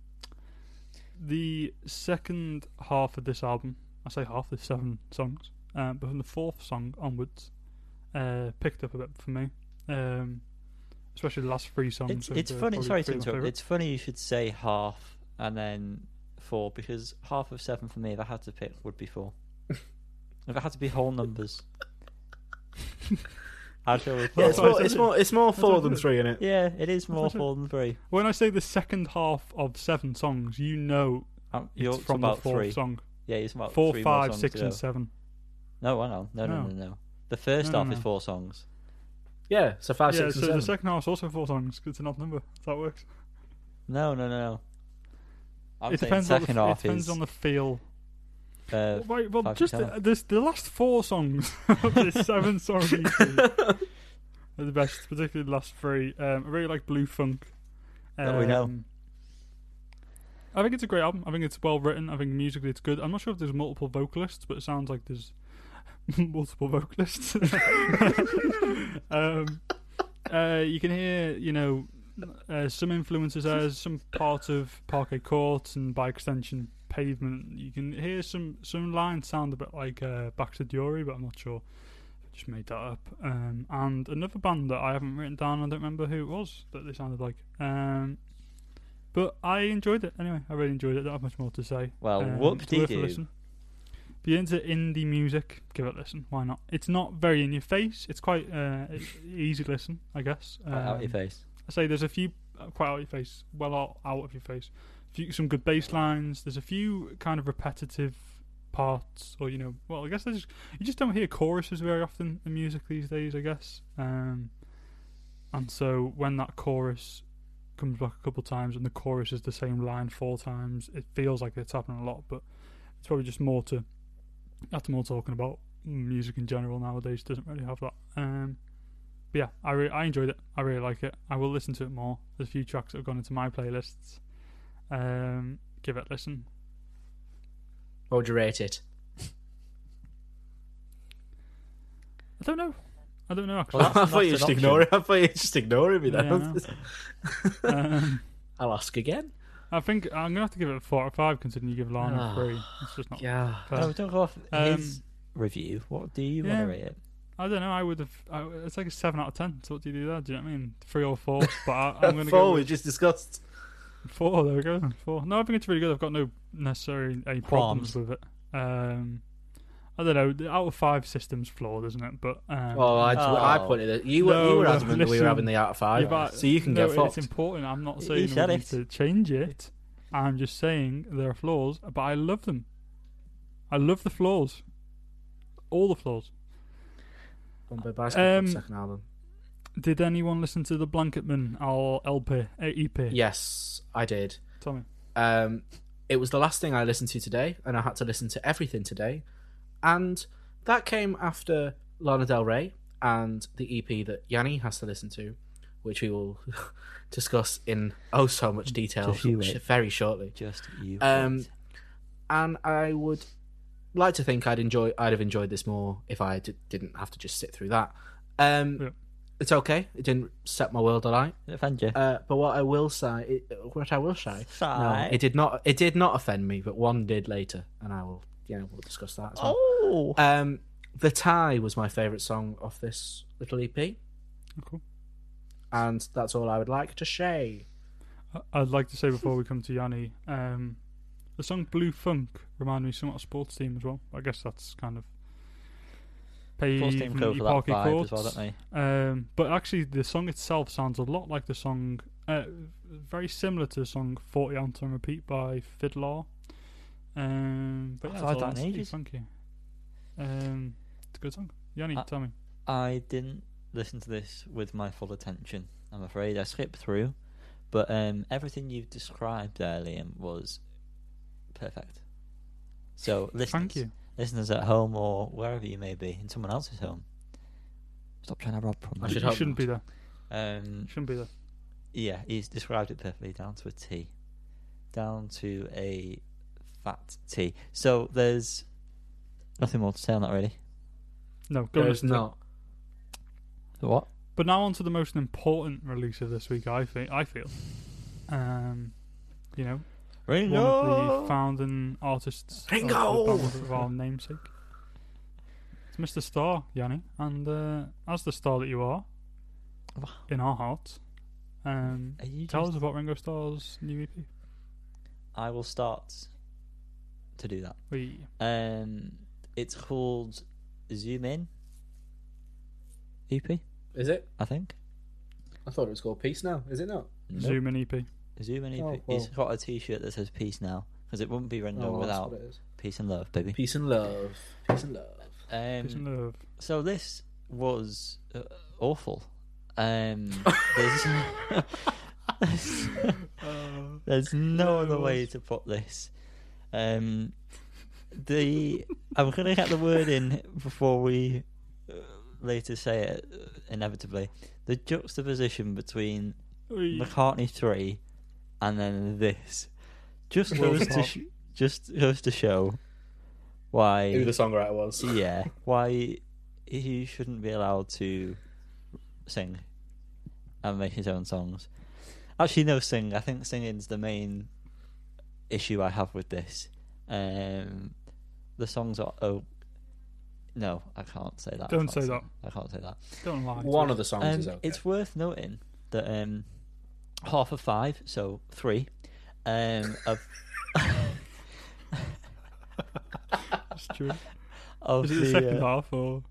the second half of this album, I say half, there's seven songs, um, but from the fourth song onwards, uh, picked up a bit for me. Um, especially the last three songs. It's it's the- funny. Sorry to three of my interrupt. It's funny you should say half and then four because half of seven for me, if I had to pick, would be four. if it had to be whole numbers, I'd go with Yeah, it's That's what more, it's more, it's more That's what I four than said. three in it. Yeah, it is more four than three. When I say the second half of seven songs, you know Um, you're it's from about the fourth three. song. Yeah, it's about Four, more songs six, to and seven. No, I know. No, no, No. no, no. The first No, no, half is four songs. Yeah, so five, yeah, six, so and seven. the second half is also four songs. 'cause It's an odd number. That's that works. No, no, no, no. I'm it saying depends. On second the, it half depends is on the feel. Uh, Right, well, Five just to the, this, the last four songs of this seven song EP are the best, particularly the last three. Um, I really like Blue Funk. That we know. Um, I think it's a great album. I think it's well written. I think musically it's good. I'm not sure if there's multiple vocalists, but it sounds like there's multiple vocalists. um, uh, you can hear, you know, uh, some influences there, some part of Parquet Court, and by extension, Pavement. You can hear some some lines sound a bit like uh, Baxter Dury, but I'm not sure. I just made that up. Um, and another band that I haven't written down, I don't remember who it was that they sounded like. Um, but I enjoyed it anyway. I really enjoyed it. Don't have much more to say. well, Um, whoop it's de worth a doo. If you're into indie music, give it a listen. Why not? It's not very in your face. It's quite uh, easy to listen, I guess. Right out your Um, face. I say there's a few uh, quite out of your face, well out, out of your face. Few, some good bass lines. There's a few kind of repetitive parts, or you know, well, I guess there's just, you just don't hear choruses very often in music these days. I guess, um, and so when that chorus comes back a couple of times and the chorus is the same line four times, it feels like it's happening a lot. But it's probably just more to after more talking about music in general nowadays doesn't really have that. Um, but yeah, I re- I enjoyed it. I really like it. I will listen to it more. There's a few tracks that have gone into my playlists. Um, give it a listen. What would you rate it? I don't know. I don't know actually. Well, that's I thought you not just ignore it. I thought you just ignoring me. Yeah, Then I um, I'll ask again. I think I'm gonna have to give it a four or five, considering you give Lana Ah, a three. It's just not. Yeah. No, don't go off Um, his review. What do you yeah. want to rate it? I don't know. I would have. I, it's like a seven out of ten. So what do you do there? Do you know what I mean? Three or four. But I, I'm gonna Four go we just discussed. four. There we go. Four. No, I think it's really good. I've got no necessarily any problems Qualms. with it. Um, I don't know. The out of five system's flawed, isn't it? But um, Well, I, I Oh. pointed it. You were you were no, adamant that we were having the out of five, Yeah, but- so you can no, get fucked. It's important. I'm not saying said we need to change it. I'm just saying there are flaws, but I love them. I love the flaws. All the flaws. Um, second album. Did anyone listen to the Blanketman or LP, EP? Yes, I did. Tell me. Um, it was the last thing I listened to today, and I had to listen to everything today, and that came after Lana Del Rey and the EP that Yanni has to listen to, which we will discuss in oh so much detail Just you sh- wait. very shortly. Just you. Um, wait. and I would like to think I'd enjoy. I'd have enjoyed this more if I d- didn't have to just sit through that. Um, Yeah. It's okay. It didn't set my world alight. It offend you? Uh, but what I will say, it, what I will say, no, it did not. It did not offend me, but one did later, and I will. You know, we'll discuss that as well. Oh. Um, the tie was my favourite song off this little EP, Oh, cool. and that's all I would like to say. I- I'd like to say before we come to Yanni, um, the song Blue Funk reminded me somewhat of Sports Team as well. I guess that's kind of. Sports team pavement, go for that parquet vibe as well, don't they? Um, but actually, the song itself sounds a lot like the song, uh, very similar to the song "40 Ounce on Repeat" by FIDLAR. Um, but I've yeah, heard it's, that in ages. funky. Um, it's a good song. Yanni, Uh, tell me. I didn't listen to this with my full attention. I'm afraid I skipped through, but um, everything you've described there, Liam, was perfect. So, listeners, Thank you. listeners at home or wherever you may be, in someone else's home, stop trying to rob from I should you shouldn't be there. Um, shouldn't be there. yeah, he's described it perfectly down to a T, down to a fat T. So there's nothing more to say on that, really. No, go There's listen to it. not. What? But now on to the most important release of this week. I think. I feel. Um, you know, one of the founding artists of the Ringo! band of our namesake. It's Mr. Star, Yanni, and uh, as the star that you are Wow. in our hearts, um, Are you tell just- us about Ringo Starr's new EP. I will start to do that. We Um, it's called Zoom In EP, Is it? I think. I thought it was called Peace. Now is it not? Nope. Zoom in EP. Zoom In EP. Oh, He's well. got a T-shirt that says "Peace" now, because it wouldn't be rendered Oh, that's without what it is. peace and love, baby. Peace and love. Peace and love. Um, Peace and love. So this was uh, awful. Um, there's, there's, there's no other way to put this. Um, the I'm going to get the word in before we uh, later say it uh, inevitably. The juxtaposition between. McCartney three and then this just goes to sh- just goes to show why Who the songwriter was? yeah why he shouldn't be allowed to sing and make his own songs. Actually, no, sing. I think singing's the main issue I have with this. Um, the songs are oh no, I can't say that. Don't can't say that. I can't say that. Don't lie. to One us. of the songs Um, is okay. It's worth noting that um, half of five, so three, um, of It's true. of Is it the the, second uh, half or?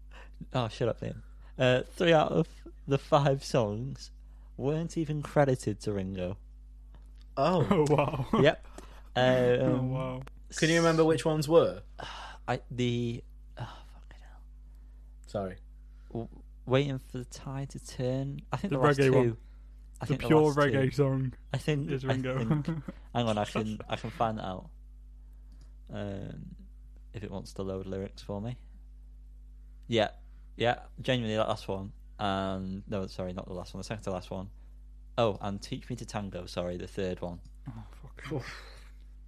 Oh, shut up, Liam. Uh, three out of the five songs weren't even credited to Ringo. oh, Oh wow. Yep. Um, oh wow. can you remember which ones were? I the oh, fucking hell. Sorry. W- waiting for the tide to turn. I think The the, last reggae two. one. I the think pure last two. reggae song I think. is I Ringo. think- hang on, I can I can find that out. Um, if it wants to load lyrics for me. Yeah, yeah. Genuinely, that last one. And no, sorry, not the last one. The second to last one. Oh, and Teach Me to Tango. Sorry, the third one. oh, fuck.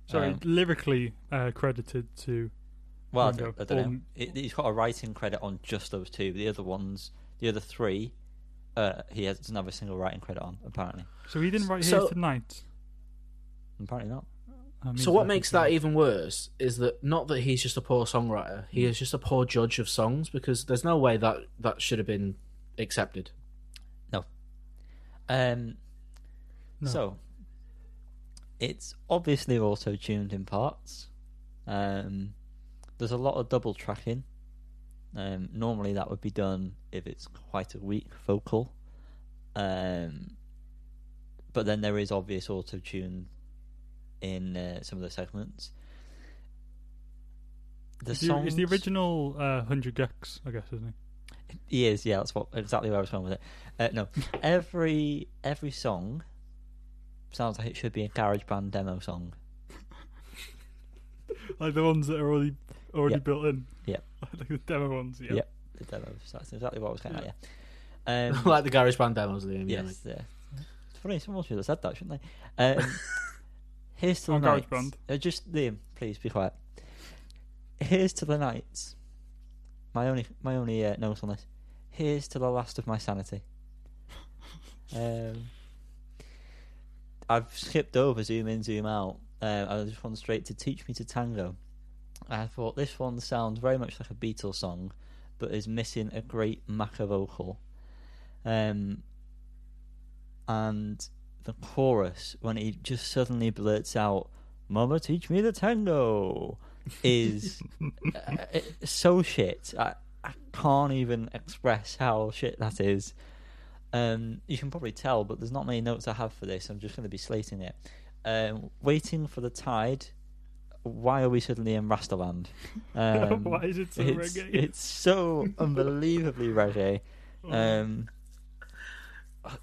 Sorry, Um, lyrically uh, credited to. Well, I don't, I don't know. Um, It, he's got a writing credit on just those two. The other ones, the other three, uh, he has, doesn't have a single writing credit on. Apparently, So he didn't write So- Here's Tonight. apparently not. That So what makes that even worse is that not that he's just a poor songwriter, he is just a poor judge of songs because there's no way that that should have been accepted. No. Um, No. So, it's obviously auto tuned in parts. Um, there's a lot of double tracking. Um, normally, that would be done if it's quite a weak vocal. Um, but then there is obvious auto tune in uh, some of the segments. The Is the, songs, is the original uh, 100 gecs, I guess, isn't He is, yeah. That's what exactly where I was going with it. Uh, no, every every song sounds like it should be a garage band demo song. Like the ones that are already already Yep. built in. Yeah. like the demo ones. Yeah. Yep. The demos. That's exactly what I was getting at. Yeah. Um, like the garage band demos of the NBA. yes. Yeah. It's funny. Someone should have said that, shouldn't they? Um, here's to the On nights. Uh, just Liam, please be quiet. Here's to the nights. My only my only uh, note on this. Here's to the last of my sanity. Um, I've skipped over zoom in, zoom out. Uh, I just went straight to teach me to tango. I thought this one sounds very much like a Beatles song, but is missing a great Macca vocal. Um, and the chorus when he just suddenly blurts out, "Mama, teach me the tango," is uh, so shit. I I can't even express how shit that is. Um, you can probably tell, but there's not many notes I have for this. I'm just going to be slating it. Um, waiting for the tide. Why are we suddenly in Rastaland? Um, Why is it so it's, reggae? It's so unbelievably reggae. Oh. Um,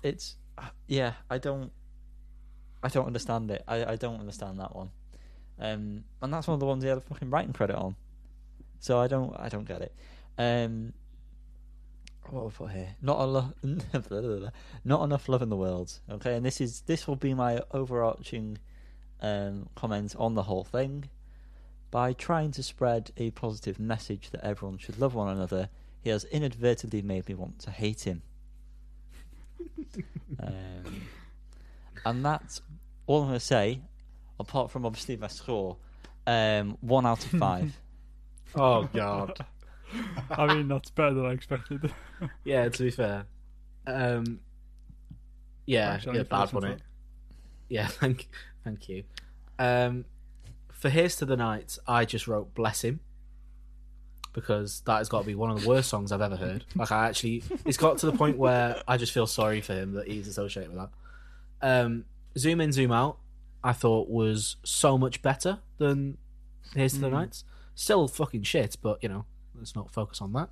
it's yeah. I don't. I don't understand it. I, I don't understand that one. Um, and that's one of the ones he had a fucking writing credit on. So I don't. I don't get it. Um, what have I put here? Not a lo- not enough love in the world. Okay, and this is this will be my overarching um, comment on the whole thing. By trying to spread a positive message that everyone should love one another, he has inadvertently made me want to hate him. um, and that's all I'm going to say, apart from obviously my score. Um, one out of five. Oh god. I mean, that's better than I expected. yeah, to be fair. Um Yeah, Actually, yeah, bad one it. Yeah, thank thank you. Um for Here's to the Night, I just wrote Bless Him. Because that has got to be one of the worst songs I've ever heard. Like I actually it's got to the point where I just feel sorry for him that he's associated with that. Um Zoom in, zoom out, I thought was so much better than Here's to the Mm. Nights. Still fucking shit, but you know, let's not focus on that.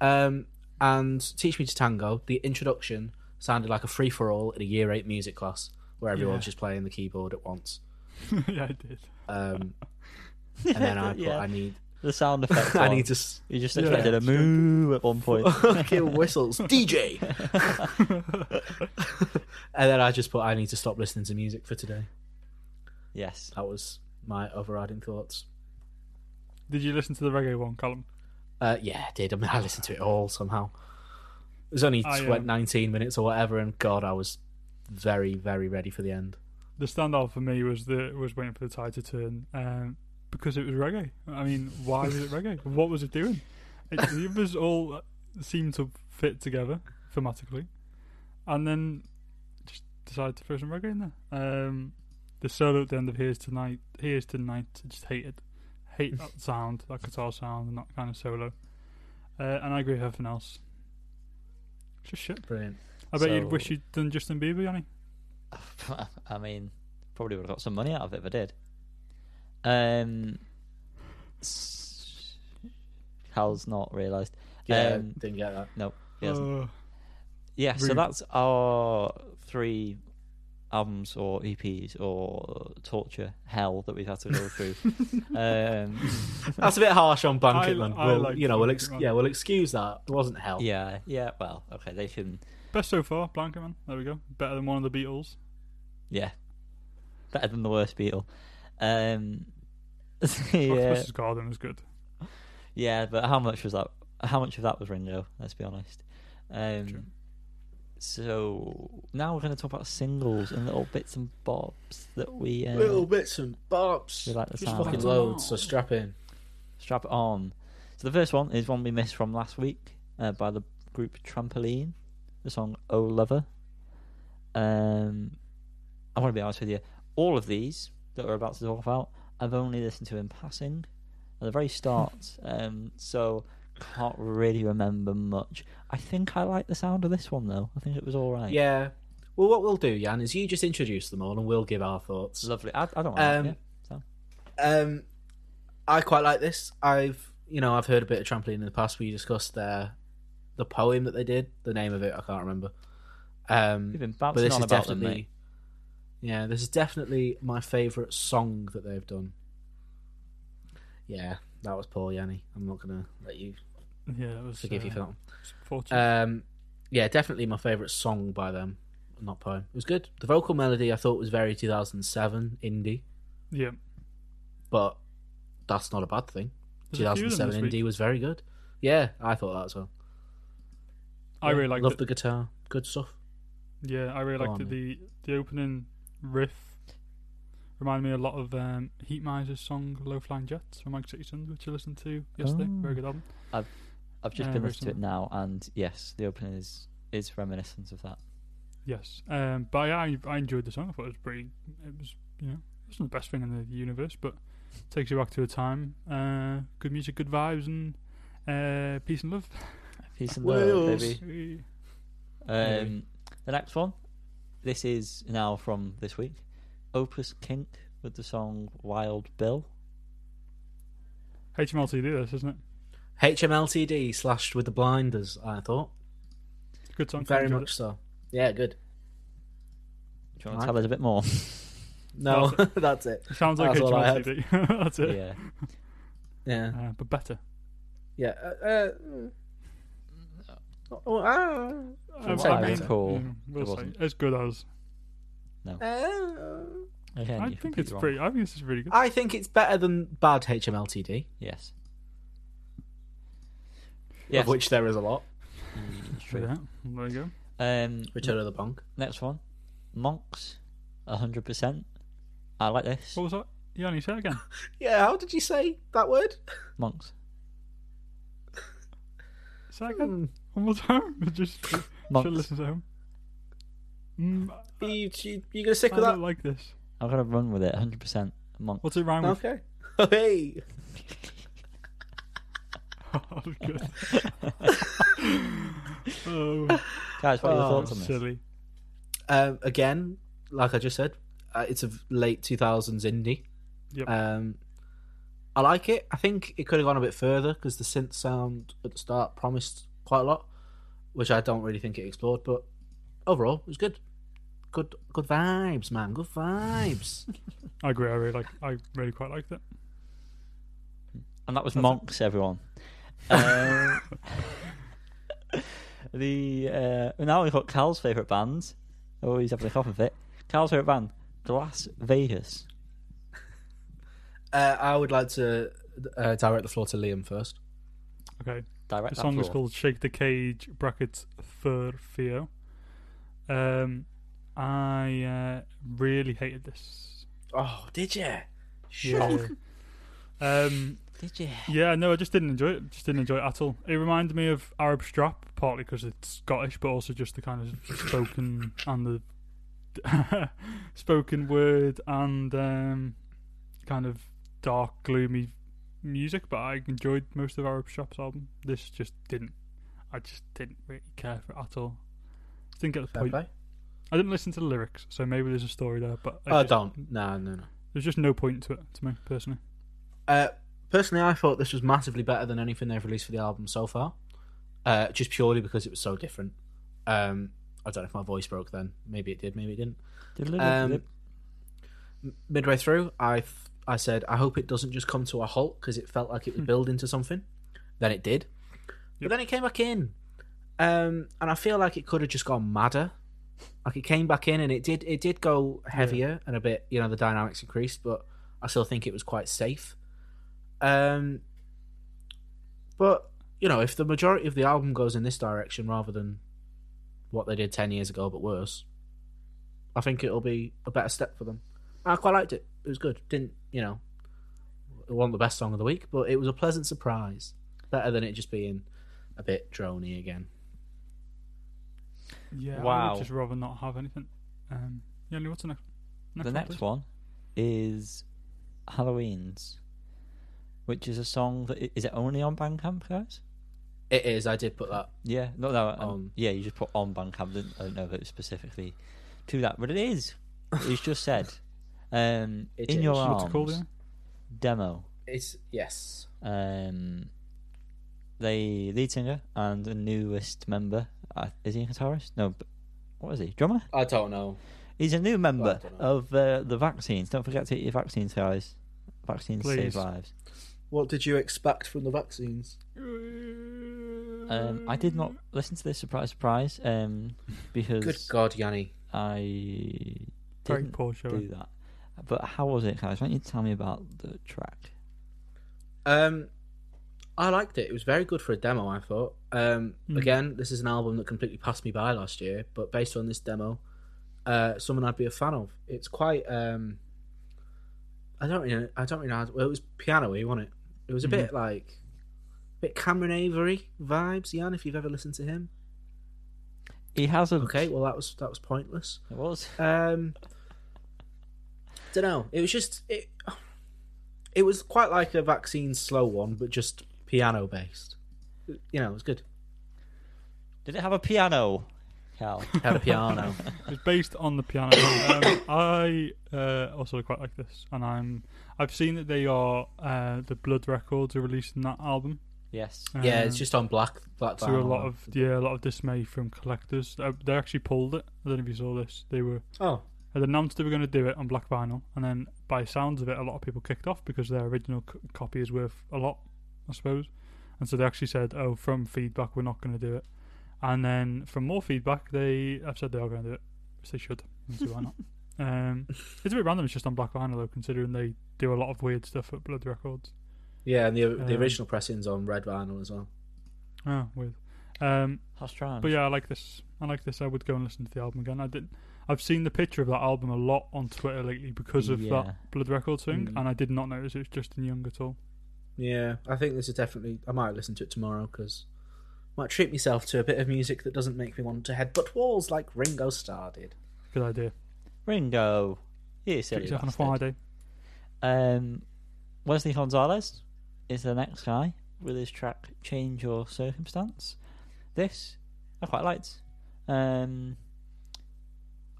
Um, and Teach Me to Tango, the introduction sounded like a free for all in a year eight music class where everyone's Yeah. just playing the keyboard at once. yeah, I did. Um, and then I put Yeah. I need The sound effect. I one. need to You just Yeah. expected a moo at one point. fucking whistles, DJ. and then I just put I need to stop listening to music for today. yes. That was my overriding thoughts. Did you listen to the reggae one, Colin? Uh, yeah, I did. I mean, I listened to it all somehow. It was only I, tw- um, 19 minutes or whatever, and God, I was very, very ready for the end. The standout for me was the was waiting for the tide to turn um, because it was reggae. I mean, why was it reggae? What was it doing? It, the others all seemed to fit together thematically, and then just decided to throw some reggae in there. Um, the solo at the end of "Here's Tonight," "Here's Tonight," I just hated, hate that sound, that guitar sound, and that kind of solo. Uh, and I agree with everything else. It's Just shit. Brilliant. I bet So- you'd wish you'd done Justin Bieber, Yanni. I mean, probably would have got some money out of it if I did. Um, s- Hal's not realised. Yeah, Um, didn't get that. He hasn't. Uh, Yeah, so that's our three albums or EPs or torture hell that we've had to go through. um, That's a bit harsh on Blanket I- Man. I We'll, like you know, we'll ex- yeah, we'll excuse that. It wasn't hell. yeah, yeah. Well, okay, they can. Best so far, Blanket Man. There we go. Better than one of the Beatles. Yeah, better than the worst Beatle. Um, Yeah. yeah, Octopus's Garden was good. yeah, but how much was that? How much of that was Ringo? Let's be honest. Um, True. So now we're going to talk about singles and little bits and bobs that we uh, Little bits and bobs. we like the Just sound. Fucking of. loads, so strap in. Strap it on. So the first one is one we missed from last week uh, by the group Trampoline. The song "Oh Lover." Um, I want to be honest with you. All of these that we're about to talk about, I've only listened to in passing at the very start. um, so can't really remember much. I think I like the sound of this one though. I think it was all right. Yeah. Well, what we'll do, Jan, is you just introduce them all and we'll give our thoughts. lovely. I, I don't mind. Um, yeah. So Um, I quite like this. I've, you know, I've heard a bit of trampoline in the past. We discussed their the poem that they did. The name of it, I can't remember. Um, You've been but this is them, definitely, mate. yeah, this is definitely my favourite song that they've done. Yeah, that was poor Yanni. I'm not gonna let you Yeah, it was. forgive you uh, for that Um, yeah, definitely my favourite song by them, not poem. It was good. The vocal melody I thought was very 2007 indie, yeah. but that's not a bad thing. There's a few of them 2007 indie week. was very good. Yeah, I thought that as well. I Yeah, really liked love the guitar. Good stuff. Yeah, I really Go liked on, it. The the opening riff reminded me a lot of um, Heatmiser's song "Low Flying Jets" from Mic City Sons, which I listened to yesterday. Oh. Very good album. I've just Uh, been very listening to it now, and yes, the opening is is reminiscent of that. Yes, um, but yeah, I I enjoyed the song. I thought it was pretty. It was you know it wasn't the best thing in the universe, but takes you back to a time. Uh, good music, good vibes, and uh, peace and love. Peace and love, Wales. baby. Um, the next one, this is now from this week. Opus Kink with the song Wild Bill. HMLTD, this isn't it? HMLTD slashed with the blinders. I thought Good song. very enjoyed much so. Yeah, good. Do you want Right. to tell us a bit more? No, That's that's it. It sounds like That's all I had. HMLTD. That's it. yeah. Yeah, Uh, but better. yeah. Uh, uh, oh, ah, say I mean, Cool. we'll It say as good as. ah. Again, I think it's wrong. pretty. I think this is really good. I think it's better than bad HMLTD, Yes. Yes. of which there is a lot. Mm, it's true. Yeah, there you go. Um, Return of the Bonk. next one, Monks, hundred percent. I like this. What was that? Yeah, you say it again. Yeah, how did you say that word? Monks, Say it again. Hmm. One more time. Just should monks. listen to him. Mm, You, you, you gonna stick I with don't that? like this. I'm gonna run with it, hundred percent. Monks. What's it rhyme with? Okay. Oh, hey. Oh, good. oh, Guys, what are your Oh, thoughts on this? silly. Um, again, like I just said, uh, it's a late 2000s indie. Yep. Um, I like it. I think it could have gone a bit further because the synth sound at the start promised quite a lot, which I don't really think it explored. But overall, it was good. Good, good vibes, man. Good vibes. I agree. I really like. I really quite liked it. and that was That's it. Monks, everyone. Um, the uh, now we've got Cal's favourite band. Oh, he's having a coughing fit. Cal's favourite band, Las Vegas. Uh, I would like to uh, direct the floor to Liam first. Okay. Direct The that song is called "Shake the Cage" brackets for Theo. Um, I uh, really hated this. Oh, did you? Yeah. um, Did you? yeah, no, I just didn't enjoy it. Just didn't enjoy it at all. It reminded me of Arab Strap, partly because it's Scottish, but also just the kind of spoken and the spoken word and um, kind of dark, gloomy music. But I enjoyed most of Arab Strap's album. This just didn't. I just didn't really care for it at all. Didn't get the Fair point. play. I didn't listen to the lyrics, so maybe there's a story there. But I Oh, just- don't. No, no, no. There's just no point to it to me personally. Uh, personally, I thought this was massively better than anything they've released for the album so far. Uh, just purely because it was so different. Um, I don't know if my voice broke then. Maybe it did. Maybe it didn't. Um, m- midway through, I th- I said I hope it doesn't just come to a halt because it felt like it was building to something. Then it did, Yep. but then it came back in, um, and I feel like it could have just gone madder. Like it came back in and it did it did go heavier and a bit you know the dynamics increased, but I still think it was quite safe. Um, but you know if the majority of the album goes in this direction rather than what they did ten years ago but worse, I think it'll be a better step for them. I quite liked it. It was good. Didn't you know? It wasn't the best song of the week, but it was a pleasant surprise. Better than it just being a bit drony again. Yeah, I Wow. would just rather not have anything. Um, yeah, what's the next? next the one, next please? one is Halloween's, which is a song that is it only on Bandcamp, guys? It is. I did put that. Yeah, no, no, um, yeah. You just put on Bandcamp. Didn't, I don't know if it was specifically to that, but it is. It's just said. Um, It in is. your What's arms it called? Yeah? demo. It's yes. Um, the lead singer and the newest member. Uh, is he a guitarist? No, but what is he? Drummer? I don't know. He's a new member of uh, the vaccines. Don't forget to get your vaccines, guys. Vaccines Please. save lives. What did you expect from the vaccines? Um, I did not listen to this. Surprise, surprise. Um, because Good God, Yanni. I Very didn't poor show. do that. But how was it, guys? Why don't you tell me about the track? Um, I liked it. It was very good for a demo. I thought. Um, Mm. again, this is an album that completely passed me by last year, but based on this demo, uh, someone I'd be a fan of. It's quite. Um, I don't really. I don't really know. How, well, it was piano-y, wasn't it? It was a Mhm. bit like, a bit Cameron Avery vibes, Jan. If you've ever listened to him. He has a. Okay, well that was that was pointless. It was. Um, don't know. It was just it. It was quite like a vaccine slow one, but just piano based. You know, it was good. Did it have a piano, Cal? Had a piano. It's based on the piano. um, I uh, also quite like this, and I'm I've seen that they are uh, the Blood Records are releasing that album. yes. yeah, it's Um, just on black black. to a lot of yeah a lot of dismay from collectors. Uh, they actually pulled it. I don't know if you saw this. They were Oh, had announced they were going to do it on black vinyl, and then by sounds of it, a lot of people kicked off because their original c- copy is worth a lot, I suppose. And so they actually said, "Oh, from feedback, we're not going to do it." And then from more feedback, they have said they are going to do it, which they should. So why not? Um, it's a bit random. It's just on black vinyl though, considering they do a lot of weird stuff at Blood Records. yeah, and the the Um, original pressing's on red vinyl as well. Oh, weird. Um, How strange. But yeah, I like this. I like this. I would go and listen to the album again. I did. I've seen the picture of that album a lot on Twitter lately because of Yeah. that Blood Records thing, Mm. and I did not notice it was Justin Young at all. Yeah, I think this is definitely. I might listen to it tomorrow because might treat myself to a bit of music that doesn't make me want to headbutt walls like Ringo Starr did. Good idea. Ringo. You Treat silly yourself on a. Friday. Um, Wesley Gonzalez is the next guy with his track "Change Your Circumstance." This I quite liked. Um,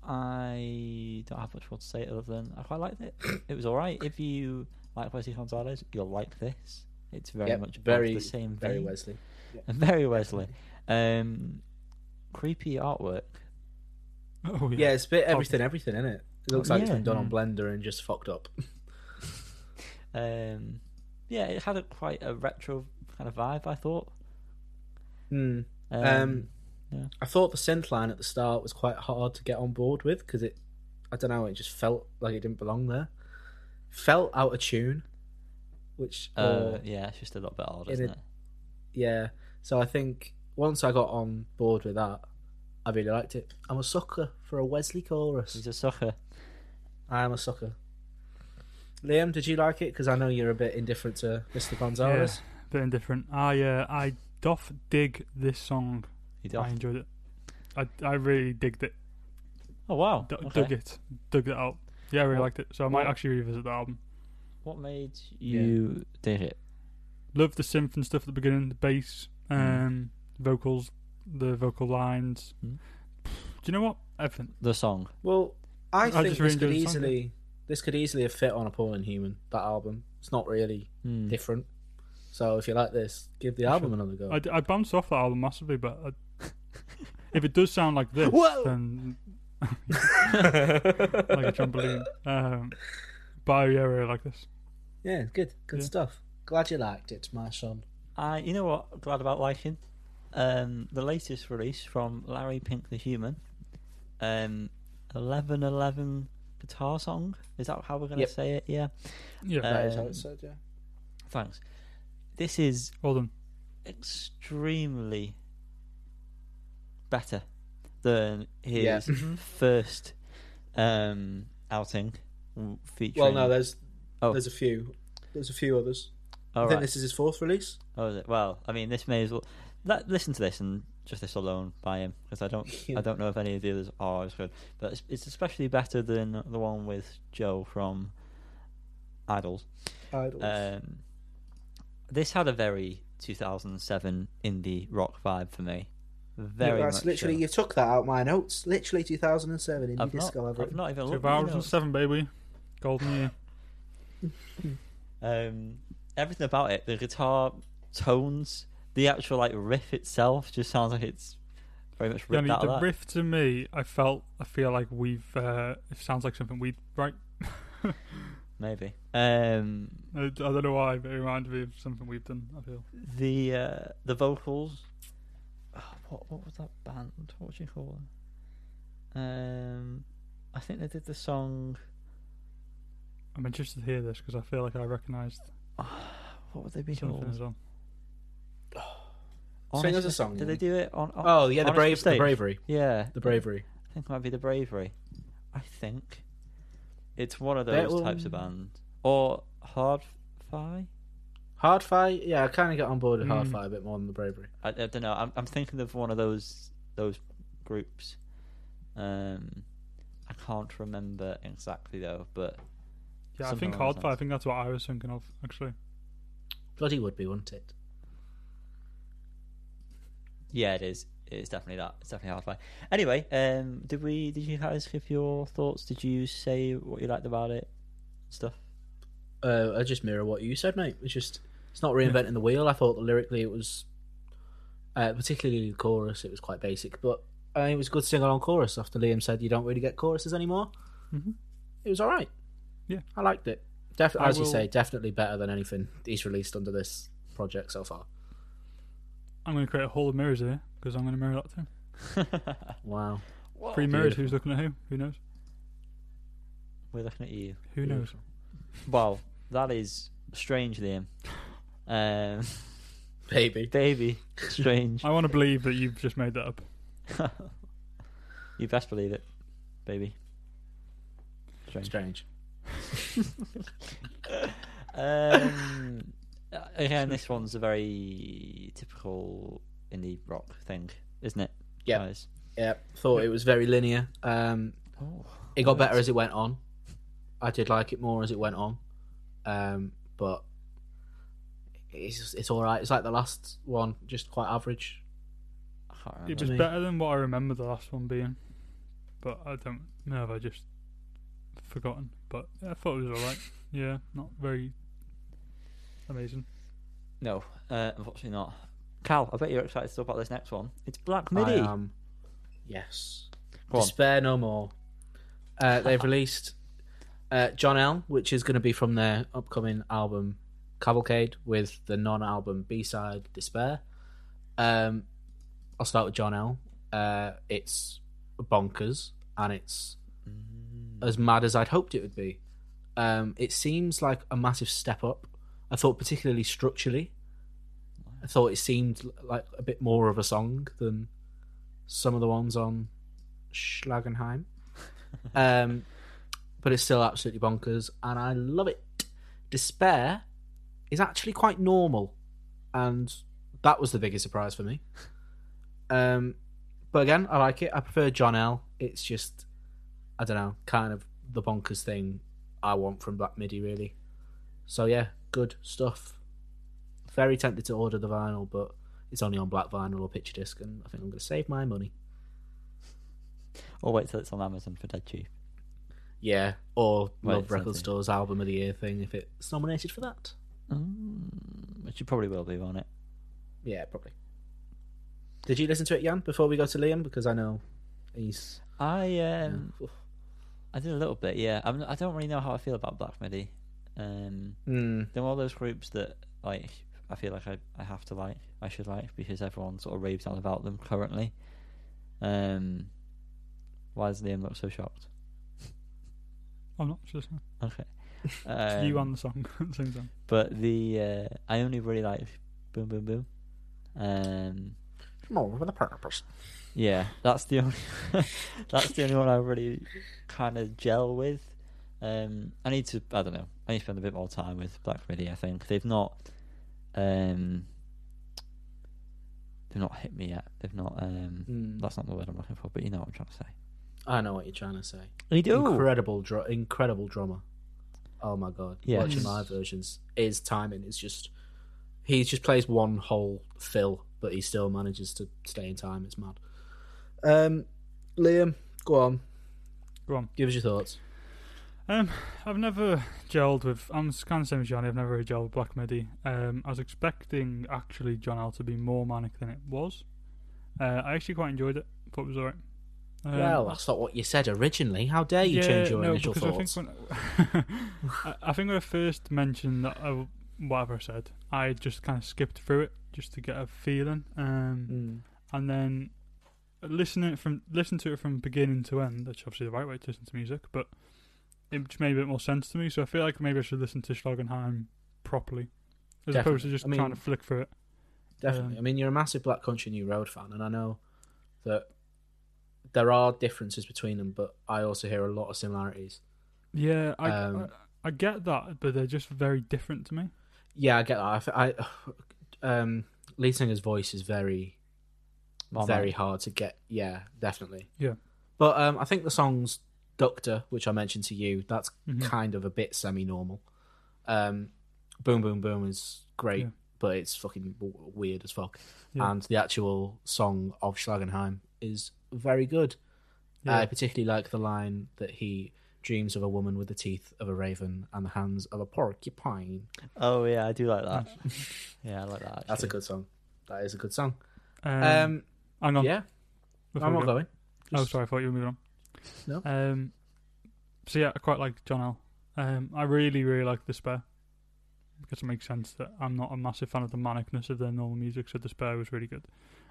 I don't have much more to say other than I quite liked it. It was all right. If you like Wesley Gonzalez, you'll like this. It's very Yep, much very the same Very vein. Wesley. very Wesley. Um, creepy artwork. Oh Yeah, it's a bit everything, everything, isn't it? It looks Oh, like it's been done on Mm. Blender and just fucked up. Um, yeah, it had a quite a retro kind of vibe. I thought. Hmm. Um, Um, yeah. I thought the synth line at the start was quite hard to get on board with because it, I don't know, it just felt like it didn't belong there. Felt out of tune, which uh, yeah, it's just a little bit odd, isn't a- it? yeah. So I think once I got on board with that, I really liked it. I'm a sucker for a Wesley chorus. He's a sucker. I am a sucker. Liam, did you like it? Because I know you're a bit indifferent to Mr. Gonzalez. a bit indifferent. I uh, I doth dig this song. He I enjoyed it. I I really digged it. Oh wow. D- okay. Dug it. Dug it out. Yeah, I really What- liked it. So I might what- actually revisit the album. What made you dig it? Loved the synth and stuff at the beginning, the bass, Mm. um, vocals, the vocal lines. Mm. Do you know what? Everything. The song. Well, I, I think this really could enjoyed the song, easily this could easily have fit on a Paul and Human. That album. It's not really Hmm. different. So if you like this, give the I album should- another go. I, I bounced off that album massively, but I, if it does sound like this, Whoa! then like a trampoline. Um, but I yeah, really like this. yeah, good, good Yeah. stuff. Glad you liked it, my son. I, you know what? I'm glad about liking um, the latest release from Larry Pink the Human. Um, eleven eleven guitar song. Is that how we're going to Yep. say it? Yeah. Yeah, Uh, That is how Um, it said, yeah. Thanks. This is well done. extremely better than his Yeah. first um, outing w- featuring. Well, no, there's Oh. there's a few. There's a few others. All I think this is his fourth release. Oh, is it? Well, I mean, this may as well. Let, listen to this and just this alone by him because I don't, I don't know if any of the others are as good, but it's, it's especially better than the one with Joe from IDLES. IDLES. Um, this had a very 2007 indie rock vibe for me. Very That's much. literally so. you took that out my notes. Literally 2007 indie I've disco. not, I've I've written. not even Two looked at hours and seven, baby. Golden year. Um, everything about it, the guitar tones, the actual like riff itself, just sounds like it's very much Yeah, I ripped mean, out the riff to me, I felt, I feel like we've. Uh, it sounds like something we'd write. Maybe. Um, I, I don't know why, but it reminded me of something we've done. I feel. the uh, the vocals. Oh, what what was that band? What would you call them? Um, I think they did the song. I'm interested to hear this because I feel like I recognised What would they be something called? As. Sing us a song, Did they do it on? on Oh yeah, the brave, the bravery, Yeah, the bravery. I think it might be the bravery. I think it's one of That those types of will- band or hard fi. Hard-Fi. Yeah, I kind of get on board with hard Mm. fight a bit more than the bravery. I, I don't know. I'm I'm thinking of one of those those groups. Um, I can't remember exactly though, but Yeah, I think along Hard-Fi. those I think that's what I was thinking of actually. Bloody would be, wouldn't it? Yeah, it is. It's definitely that. It's definitely Hard-Fi. Anyway, um, did we? Did you guys give your thoughts? Did you say what you liked about it? Stuff. Uh, I just mirror what you said, mate. It's just it's not reinventing the wheel. I thought lyrically it was, uh, particularly the chorus, it was quite basic, but uh, it was a good sing along chorus. After Liam said you don't really get choruses anymore, Mhm. it was all right. Yeah. I liked it. Definitely, as you say, definitely better than anything he's released under this project so far. I'm going to create a hall of mirrors here because I'm going to mirror that too. Wow. Whoa. Three mirrors. Who's looking at who? Who knows? We're looking at you. Who knows? Beautiful. Wow, that is strange, Liam. Um, Baby. baby, strange. I want to believe that you've just made that up. you best believe it, baby. Strange. Strange. Um, again, this one's a very typical indie rock thing, isn't it? Yep. guys? Yeah. Thought it was very linear. Um, Oh, it got better as it went on. I did like it more as it went on, um, but it's it's all right. It's like the last one, just quite average. It was better than what I remember the last one being, but I don't know if I just forgotten. But I thought it was all right. Yeah, not very amazing. No, uh, unfortunately not. Cal, I bet you're excited to talk about this next one. It's Black I Midi. am. Yes. Go on. Despair no more. Uh, they've released uh, John L, which is going to be from their upcoming album Cavalcade with the non-album B-side Despair. Um, I'll start with John L. Uh, it's bonkers and it's Mm. as mad as I'd hoped it would be. Um, it seems like a massive step up. I thought, particularly structurally, I thought it seemed like a bit more of a song than some of the ones on Schlagenheim. um, but it's still absolutely bonkers, and I love it. Despair is actually quite normal, and that was the biggest surprise for me. Um, but again, I like it. I prefer John L. It's just, I don't know, kind of the bonkers thing I want from Black Midi, really. So yeah, good stuff. Very tempted to order the vinyl, but it's only on black vinyl or picture disc, and I think I'm going to save my money. Or wait till it's on Amazon for dead cheap. Yeah, or Right, Love Record. Store's album of the year thing if it's nominated for that. Mm, which you probably will be, won't it? Yeah, probably. Did you listen to it, Jan, before we go to Liam? Because I know he's. I um. I did a little bit, yeah. I'm, I don't really know how I feel about Black Midi. Um, Hmm. they're one of those groups that like I feel like I, I have to like, I should like because everyone sort of raves on about them currently. Um, why does Liam look so shocked? I'm not just Okay, it's you Um, on the song same time. but the uh, I only really like Boom Boom Boom. Um, More with a purpose. Yeah, that's the only that's the only one I really kind of gel with. Um, I need to I don't know. I need to spend a bit more time with Black Midi. I think they've not um they've not hit me yet. They've not um Hmm. that's not the word I'm looking for, but you know what I'm trying to say. I know what you're trying to say. You do. Incredible, dr- incredible drummer. Oh my god! Yes. Watching live versions, his timing is just. He just plays one whole fill, but he still manages to stay in time. It's mad. Um, Liam, go on. Go on. Give us your thoughts. Um, I've never gelled with. I'm kind of same as Johnny. I've never really gelled with Black Midi. Um, I was expecting actually John L to be more manic than it was. Uh, I actually quite enjoyed it. Thought it was alright. Um, well, that's not what you said originally. How dare you change your no, initial thoughts? I think when I, I think when I first mentioned that, I, whatever I said, I just kind of skipped through it just to get a feeling, um, Mm. and then listening from listen to it from beginning to end. That's obviously the right way to listen to music, but it just made a bit more sense to me. So I feel like maybe I should listen to Schlagenheim properly, as opposed to just I mean- trying to flick through it. Definitely. Um, I mean, you're a massive Black Country New Road fan, and I know that there are differences between them, but I also hear a lot of similarities. Yeah, I, Um, I I get that, but they're just very different to me. Yeah, I get that. I, f- I um, lead singer's voice is very, More very manic. hard to get. Yeah, definitely. Yeah. But um, I think the song's Doctor, which I mentioned to you, that's Mhm. kind of a bit semi-normal. Um, Boom Boom Boom is great, Yeah. but it's fucking w- weird as fuck. Yeah. And the actual song of Schlagenheim is very good. I particularly like the line that he dreams of a woman with the teeth of a raven and the hands of a porcupine. Oh yeah, I do like that. yeah, I like that. That's a good song. That is a good song. Um, Um, hang on. yeah, before I'm we not go. going. Oh, sorry, I thought you were moving on. No. Um, so yeah, I quite like John L. Um, I really, really like Despair because it makes sense that I'm not a massive fan of the manicness of their normal music. So Despair was really good,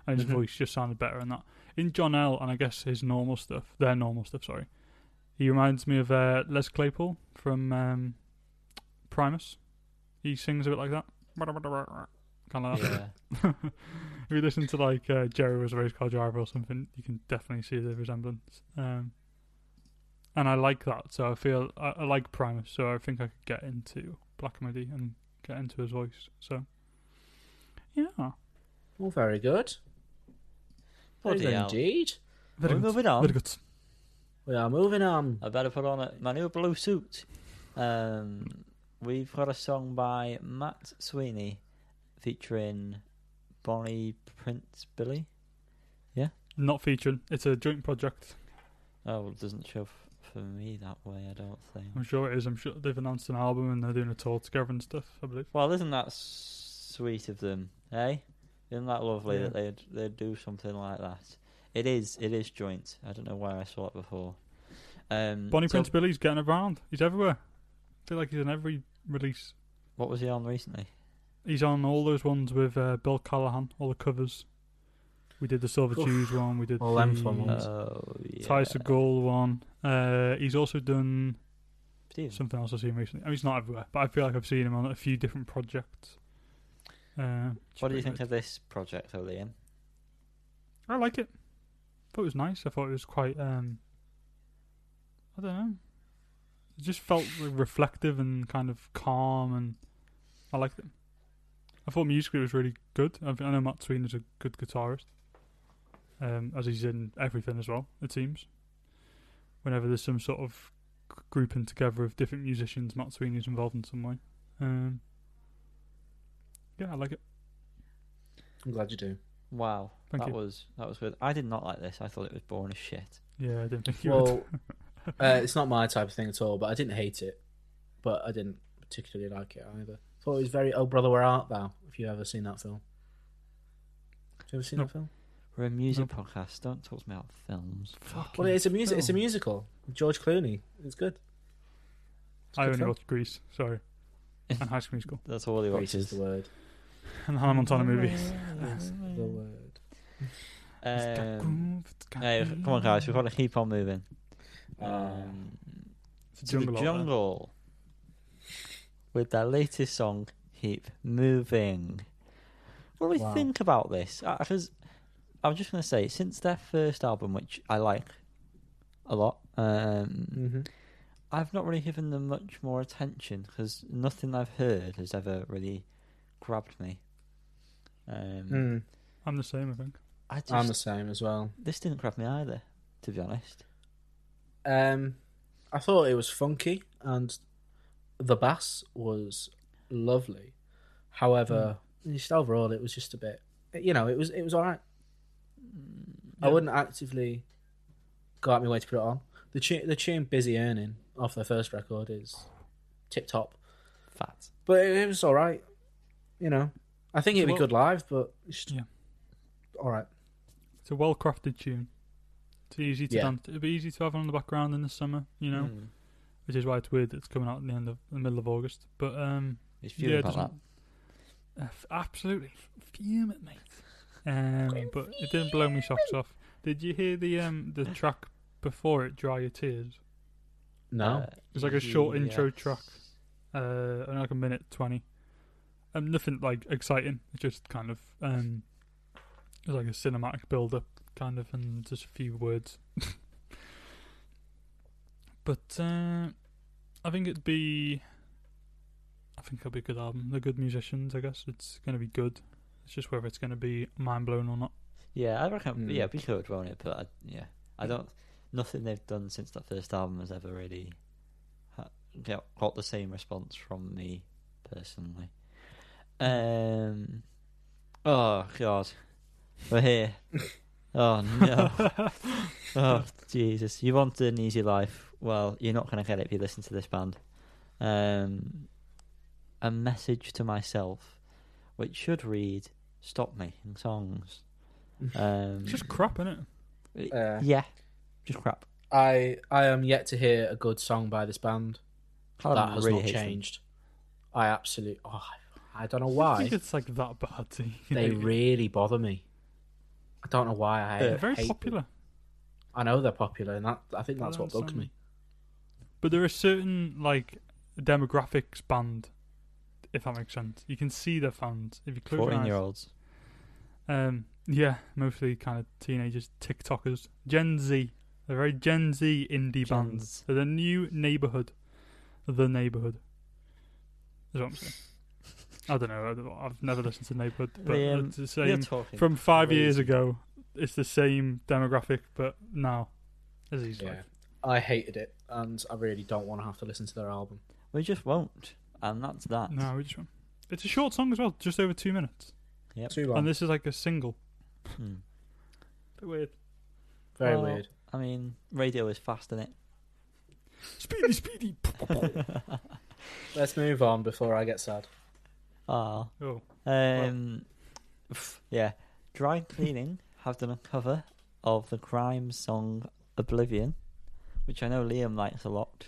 and his Mhm. voice just sounded better in that. In John L. and I guess his normal stuff, their normal stuff. Sorry, he reminds me of uh, Les Claypool from um, Primus. He sings a bit like that, kind of like that. Yeah. if you listen to like uh, Jerry was a race car driver or something, you can definitely see the resemblance. Um, and I like that, so I feel I, I like Primus, so I think I could get into Black Midi and get into his voice. So, yeah, Well, very good. Very Bloody good hell. indeed. very We're good. moving on. Very good. We are moving on. I better put on a, my new blue suit. Um, we've got a song by Matt Sweeney featuring Bonnie Prince Billy. Yeah? Not featuring. It's a joint project. Oh, it doesn't show f- for me that way. I don't think. I'm sure it is. I'm sure they've announced an album and they're doing a tour together and stuff. I believe. Well, isn't that sweet of them, eh? Isn't that lovely Yeah. that they'd they'd do something like that? It is. It is joint. I don't know where I saw it before. Um, Bonnie so- Prince Billy's getting around. He's everywhere. I feel like he's in every release. What was he on recently? He's on all those ones with uh, Bill Callahan, all the covers. We did the Silver Oof. Jews one. We did All the them fun ones. Oh, yeah. Ty Segall one. Uh, he's also done Steve. something else I've seen recently. I mean, he's not everywhere, but I feel like I've seen him on a few different projects. Uh, What do you think pretty of this project, though, Liam? I like it. I thought it was nice. I thought it was quite. Um, I don't know. It just felt reflective and kind of calm, and I liked it. I thought musically it was really good. I, I know Matt Sweeney is a good guitarist, um, as he's in everything as well. It seems. Whenever there's some sort of grouping together of different musicians, Matt Sweeney's involved in some way. Um, yeah, I like it. I'm glad you do. Wow, Thank that you. was that was good. I did not like this. I thought it was boring as shit. Yeah, I didn't think you would. Well, uh, it's not my type of thing at all. But I didn't hate it, but I didn't particularly like it either. Thought it was very. Oh brother, where art thou? If you ever seen that film, have you ever seen Nope. that film? We're a music podcast. Don't talk to me about films. Fucking Well, it's a music. It's a musical. George Clooney. It's good. It's a I good only film. watched Grease, sorry, and High School Musical, That's all he Grace is the word. and the Hannah Montana movies. That's the word. Um, hey, come on, guys. We've got to keep on moving. Um, It's a to the jungle. jungle with their latest song, "Keep Moving." What do we Wow. think about this? Because I'm just going to say, since their first album, which I like a lot, um, Mm-hmm. I've not really given them much more attention because nothing I've heard has ever really grabbed me. Um, Mm. I'm the same, I think. I just I'm the same as well. this didn't grab me either, to be honest. Um, I thought it was funky and the bass was lovely. However, just overall, it was just a bit. You know, it was it was all right. I wouldn't actively go out my way to put it on. The tune, the tune "Busy Earning" off their first record is tip top, Fat. but it, it was all right. You know, I think it'd be Well- good live, but it's just Yeah. all right. It's a well crafted tune. It's easy to Yeah. dance. It'd be easy to have on the background in the summer, you know, Mm. which is why it's weird. that It's coming out in the end of the middle of August, but um, He's yeah, fuming it about that. Uh, absolutely fuming, it, mate. Um, but it didn't blow me socks off. Did you hear the um the track before it, "Dry Your Tears"? No, Uh, It's like a short intro track. Uh, like a minute twenty. Um, nothing like exciting. It's just kind of um, it's like a cinematic build up, kind of, and just a few words. but uh, I think it'd be. I think it'll be a good album. They're good musicians. I guess it's going to be good. It's just whether it's going to be mind blown or not. Yeah, I reckon. Mm. Yeah, we could, won't it? But I, yeah, I don't. Nothing they've done since that first album has ever really ha- got, got the same response from me personally. Um. Oh God, we're here. Oh no. oh Jesus! You wanted an easy life. Well, you're not going to get it if you listen to this band. Um. A message to myself, which should read, "Stop making songs." Um, It's just crap, isn't it? Uh, yeah, just crap. I I am yet to hear a good song by this band. Callum that has really not hates them. changed. I absolutely. Oh, I don't know why. it's like that bad. to- They really bother me. I don't know why. I They're very hate them. popular. I know they're popular, and that I think that's what bugs understand me. But there are certain like demographics band, if that makes sense. You can see their fans if you close your Fourteen eyes. year olds. Um, yeah, mostly kind of teenagers, TikTokers, Gen Z. They're very Gen Z indie bands. They're the new neighborhood. The neighborhood. Is what I'm saying. I don't know. I don't- I've never listened to Neighborhood, but Liam, it's the same. From five years ago, it's the same demographic, but now, as he's Yeah, like, I hated it, and I really don't want to have to listen to their album. We just won't, and that's that. no, we just went. It's a short song as well, just over two minutes, Yep. Too long. and this is like a single. Hmm. Bit weird. Very Well, weird. I mean, radio is fast, isn't it? Speedy, speedy. Let's move on before I get sad. Ah. oh, Um. pff, yeah. Dry Cleaning have done a cover of the Grimes song Oblivion, which I know Liam likes a lot.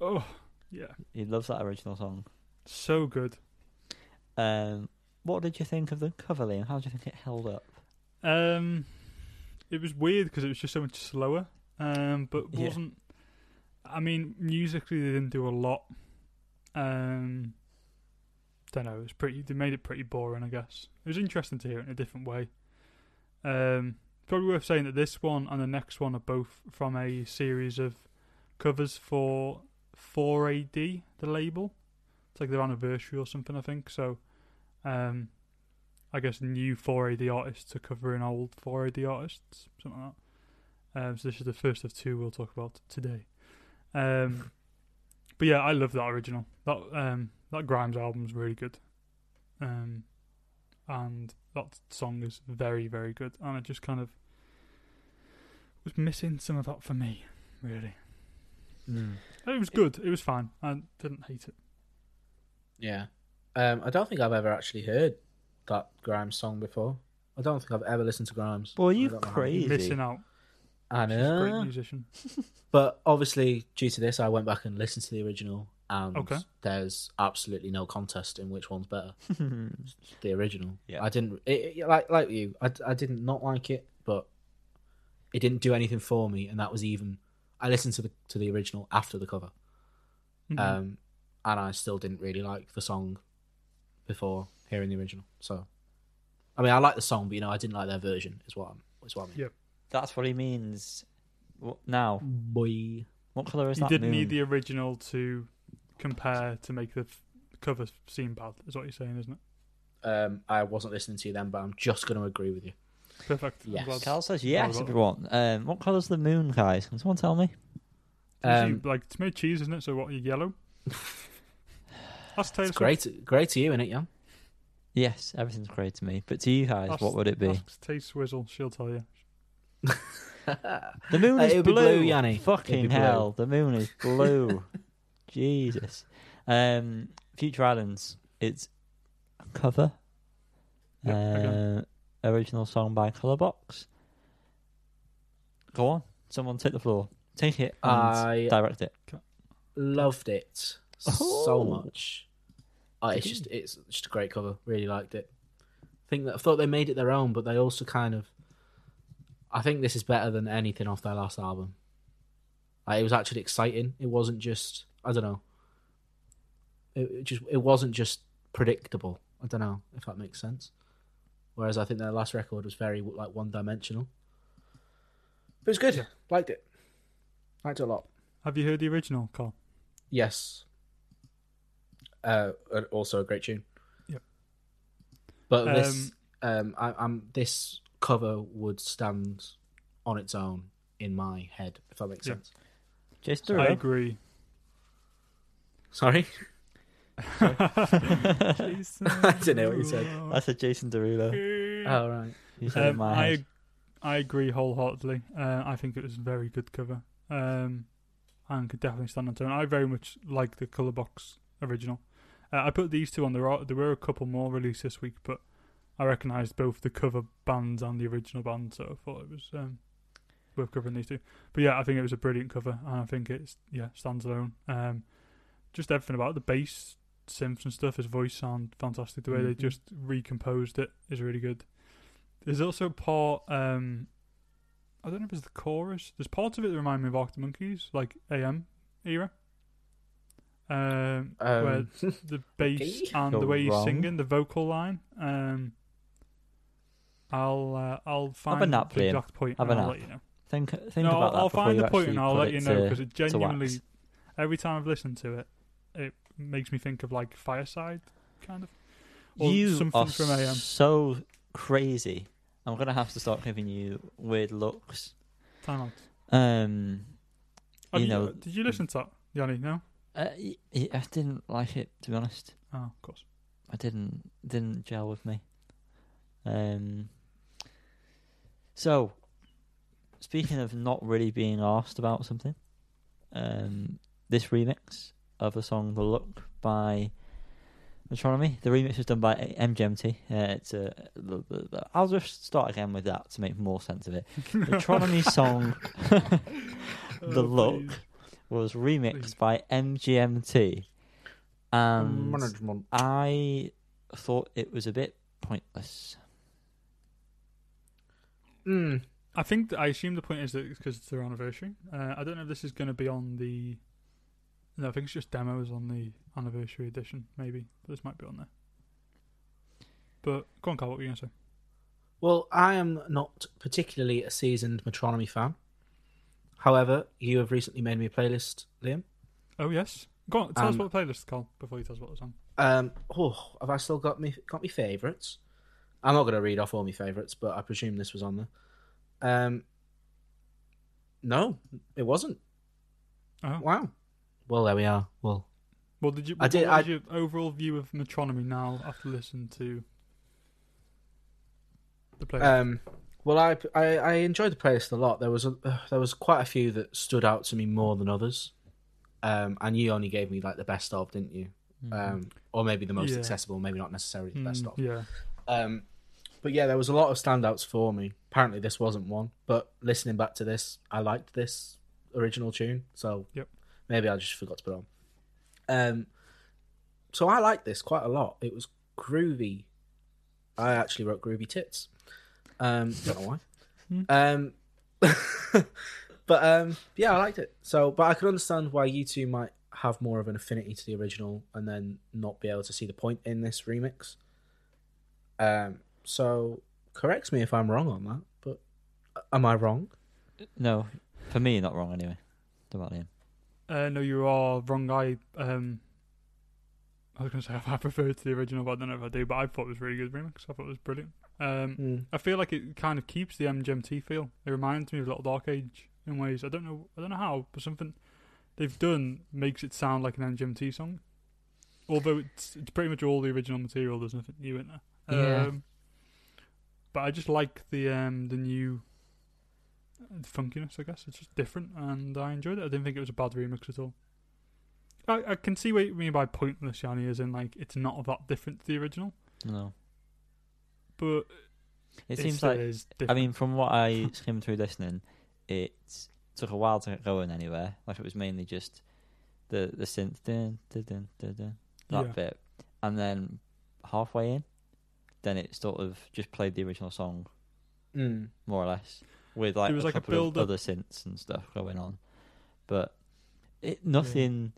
oh, yeah. He loves that original song. So good. Um, what did you think of the cover, Liam? How do you think it held up? Um, it was weird because it was just so much slower. Um, but Yeah. wasn't. I mean, musically they didn't do a lot. Um, don't know. It was pretty. They made it pretty boring, I guess. It was interesting to hear it in a different way. Um, probably worth saying that this one and the next one are both from a series of covers for 4AD, the label. It's like their anniversary or something, I think. So, um, I guess new 4AD artists are covering old 4AD artists, something like that. Um, so this is the first of two we'll talk about today. Um, but yeah, I love that original. That um, that Grimes album's really good, um, and that song is very very good. And it just kind of was missing some of that for me, really. It was good. It was fine. I didn't hate it. Yeah. Um, I don't think I've ever actually heard that Grimes song before. I don't think I've ever listened to Grimes. Boy, you don't know how- crazy. Missing out. I She's a great musician. But obviously, due to this, I went back and listened to the original, and Okay. there's absolutely no contest in which one's better. The original. Yeah. I didn't it, it- like like you. I, I didn't not like it, but it didn't do anything for me, and that was even. I listened to the to the original after the cover, Mhm. um, and I still didn't really like the song before hearing the original. So, I mean, I like the song, but you know, I didn't like their version. Is what I'm, is what I mean. Yeah. That's what he means. What, now, Boy, what colour is you that You didn't moon? need the original to compare to make the f- cover seem bad, is what you're saying, isn't it? um, I wasn't listening to you then, but I'm just going to agree with you. Perfect. I'm Yes. glad. Carl says yes, about everyone. Um, what colour's the moon, guys? Can someone tell me? Usually, Um, like tomato cheese, isn't it? So what? Are yellow. That's Taylor it's Swift. great, great to you, isn't it, Jan? Yes, everything's great to me. But to you guys, Ask- what would it be? Ask Tay Swizzle. She'll tell you. The moon Uh, is it'll be blue. blue, Yanni. Fucking It'll be blue. hell, the moon is blue. Jesus. Um, Future Islands. It's a cover. Yep, okay. uh, original song by Colourbox. Go on, someone take the floor. Take it and I- direct it. Loved it so Oh. much. Oh, it's just it's just a great cover. Really liked it. I think that I thought they made it their own, but they also kind of. I think this is better than anything off their last album. Like, it was actually exciting. It wasn't just I don't know. It, it just it wasn't just predictable. I don't know if that makes sense. Whereas I think their last record was very like one dimensional. But it was good. Yeah. Liked it. Liked it a lot. Have you heard the original, Carl? Yes. Uh, also a great tune. Yep. But this, um, I, I'm this cover would stand on its own in my head, if that makes Yeah. sense. Jason I agree. Sorry, Jason I don't know what you said. Derulo. I said Jason Derulo. Oh right. You said it in Um, my I head. I agree wholeheartedly. Uh, I think it was a very good cover, um, and could definitely stand on its own. I very much like the Colourbox original. Uh, I put these two on. There are there were a couple more released this week, but I recognised both the cover bands and the original band, so I thought it was um, worth covering these two. But yeah, I think it was a brilliant cover, and I think it's yeah stands alone. Um, just everything about it, the bass, synths and stuff. His voice sound fantastic. The way they Mhm. just recomposed it is really good. There's also part um I don't know if it's the chorus. There's parts of it that remind me of Arctic Monkeys, like AM era. Um, where Um, the bass okay. and You're the way he's wrong. singing, the vocal line. Um, I'll uh, I'll find the Liam. exact point Have and I'll nap. let you know. Think, think no, about that I'll find the and I'll let you know because it genuinely every time I've listened to it, it makes me think of like Fireside, kind of. Or you something are from AM. so crazy. I'm gonna have to start giving you weird looks. Time out. Um, Have you know, uh, did you listen to that, Yanni? No. uh, y- y- I didn't like it to be honest. Oh, of course. I didn't didn't gel with me. Um. So, speaking of not really being asked about something, um, this remix of the song "The Look" by Metronomy. The remix was done by MGMT. Uh, it's a. the- the- the- I'll just start again with that to make more sense of it. Metronomy song "The Oh, Look" please. was remixed Please. by MGMT and Management. I thought it was a bit pointless. Mm. I think I assume the point is that it's because it's their anniversary. Uh, I don't know if this is going to be on the. No, I think it's just demos on the anniversary edition. Maybe this might be on there. But go on, Carl. What were you going to say? Well, I am not particularly a seasoned Metronomy fan. However, you have recently made me a playlist, Liam. Oh yes, go on. Tell us Um, about the playlist, is Carl, before you tell us what the on. Um, oh, have I still got me got me favourites? I'm not going to read off all my favourites, but I presume this was on there. Um, no, it wasn't. Oh. Wow. Well, there we are. Well, Well, did you? I did- I- your overall view of Metronomy now after listening to the playlist? um, well, I, I I enjoyed the playlist a lot. There was a uh, there was quite a few that stood out to me more than others. Um, and you only gave me like the best of, didn't you? Um, or maybe the most Yeah. accessible, maybe not necessarily the best Mm, of. yeah. Um, but yeah, there was a lot of standouts for me. Apparently, this wasn't one. But listening back to this, I liked this original tune. So Yep. Maybe I just forgot to put it on. Um, so I liked this quite a lot. It was groovy. I actually wrote groovy tits. Um, don't know why. Hmm. um, but um, yeah, I liked it. So, but I could understand why you two might have more of an affinity to the original and then not be able to see the point in this remix. Um, so correct me if I'm wrong on that, but am I wrong? No, for me, you're not wrong anyway. What about Liam? Uh, no, you are wrong. I um, I was going to say I prefer to the original, but I don't know if I do. But I thought it was a really good remix. I thought it was brilliant. Um, I feel like it kind of keeps the MGMT feel. It reminds me of a Little Dark Age in ways. I don't know. I don't know how, but something they've done makes it sound like an MGMT song. Although it's it's pretty much all the original material. There's nothing new in there. Yeah. Um, but I just like the um the new funkiness. I guess it's just different, and I enjoyed it. I didn't think it was a bad remix at all. I, I can see what you mean by pointless, Yanni, as in like it's not that different to the original, No, but it, seems like. I mean, from what I skimmed through listening, it took a while to get going anywhere. Like it was mainly just the the synth dun, dun, dun, dun, dun, that Yeah. bit, and then halfway in, then it sort of just played the original song Mm. more or less with like There was a like a couple of build-up. other synths and stuff going on, but it nothing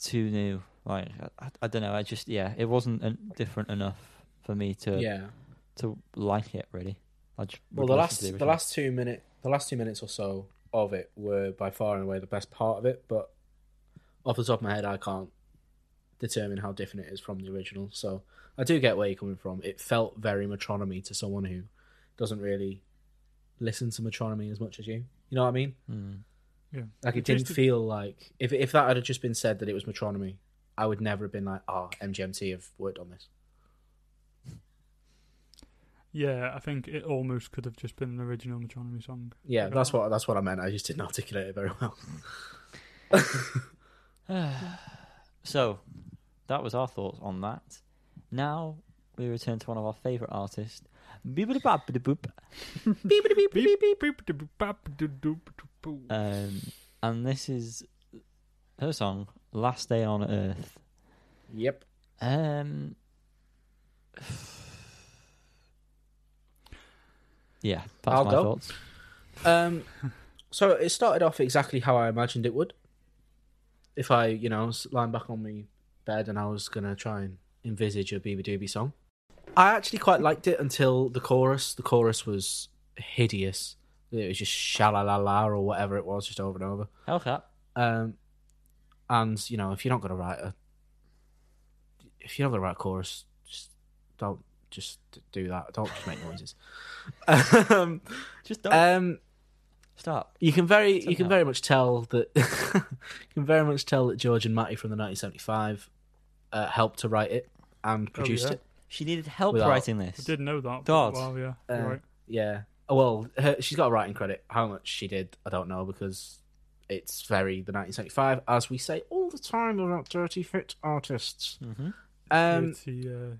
too new. Like I, I don't know. I just yeah, it wasn't different enough for me to Yeah. to like it really. I just Well, the last the, the last two minute the last two minutes or so of it were by far and away the best part of it. But off the top of my head, I can't determine how different it is from the original. So I do get where you're coming from. It felt very metronomy to someone who doesn't really listen to metronomy as much as you. You know what I mean? Mm. yeah. Like it It didn't just- feel like if if that had just been said that it was metronomy, I would never have been like, "Oh, MGMT have worked on this." Yeah, I think it almost could have just been an original Metronomy song. Yeah, that's what that's what I meant. I just didn't articulate it very well. So that was our thoughts on that. Now we return to one of our favourite artists, Um, and this is her song "Last Day on Earth." Yep. Um, yeah, that's I'll my go. thoughts. Um, so it started off exactly how I imagined it would. If I, you know, was lying back on my bed and I was gonna try and envisage a Beabadoobee song, I actually quite liked it until the chorus. The chorus was hideous. It was just shalalala or whatever it was, just over and over. Hellcat. Um, and you know, if you're not gonna write a, if you're not gonna write a chorus, just don't just do that. Don't just make noises. um, Just don't um, stop. you can very Somehow. you can very much tell that you can very much tell that George and Matty from the 1975 uh, helped to write it and produced yeah? it. She needed help Without- writing I this. didn't know that. God. But, well, yeah, Uh, you're right. Yeah. Oh, Well, her, she's got a writing credit. How much she did, I don't know because it's very the 1975, as we say all the time about Dirty Hit artists. hmm Um, dirty, uh,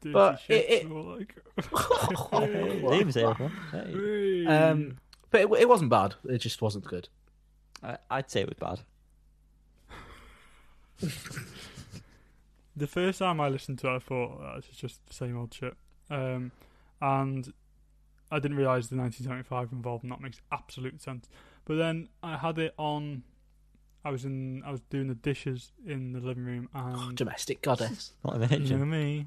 dirty but shit, it- it- more like. Liam's here. Hey. Hey. um, but it, it wasn't bad. It just wasn't good. I, I'd say it was bad. the first time I listened to it, I thought oh, this is just the same old shit. Um, and I didn't realise the 1975 involved, and that makes absolute sense. But then I had it on. I was in. I was doing the dishes in the living room, and Domestic goddess. Not in the you know kitchen. me,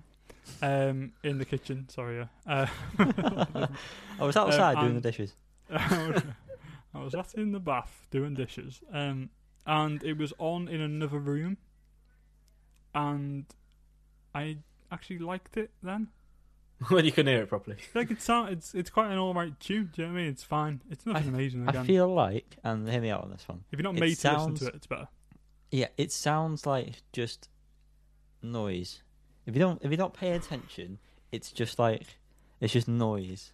um, in the kitchen. Sorry, yeah. Uh, I was outside doing the dishes. I was sat in the bath doing dishes, um, and it was on in another room, and I actually liked it then. when you can hear it properly. Like it sound, it's it's quite an alright tune. Do you know what I mean? It's fine. It's nothing amazing. I feel like, and hear me out on this one. if you're not it made to listen to it, it's better. Yeah, it sounds like just noise. If you don't, if you don't pay attention, it's just like it's just noise.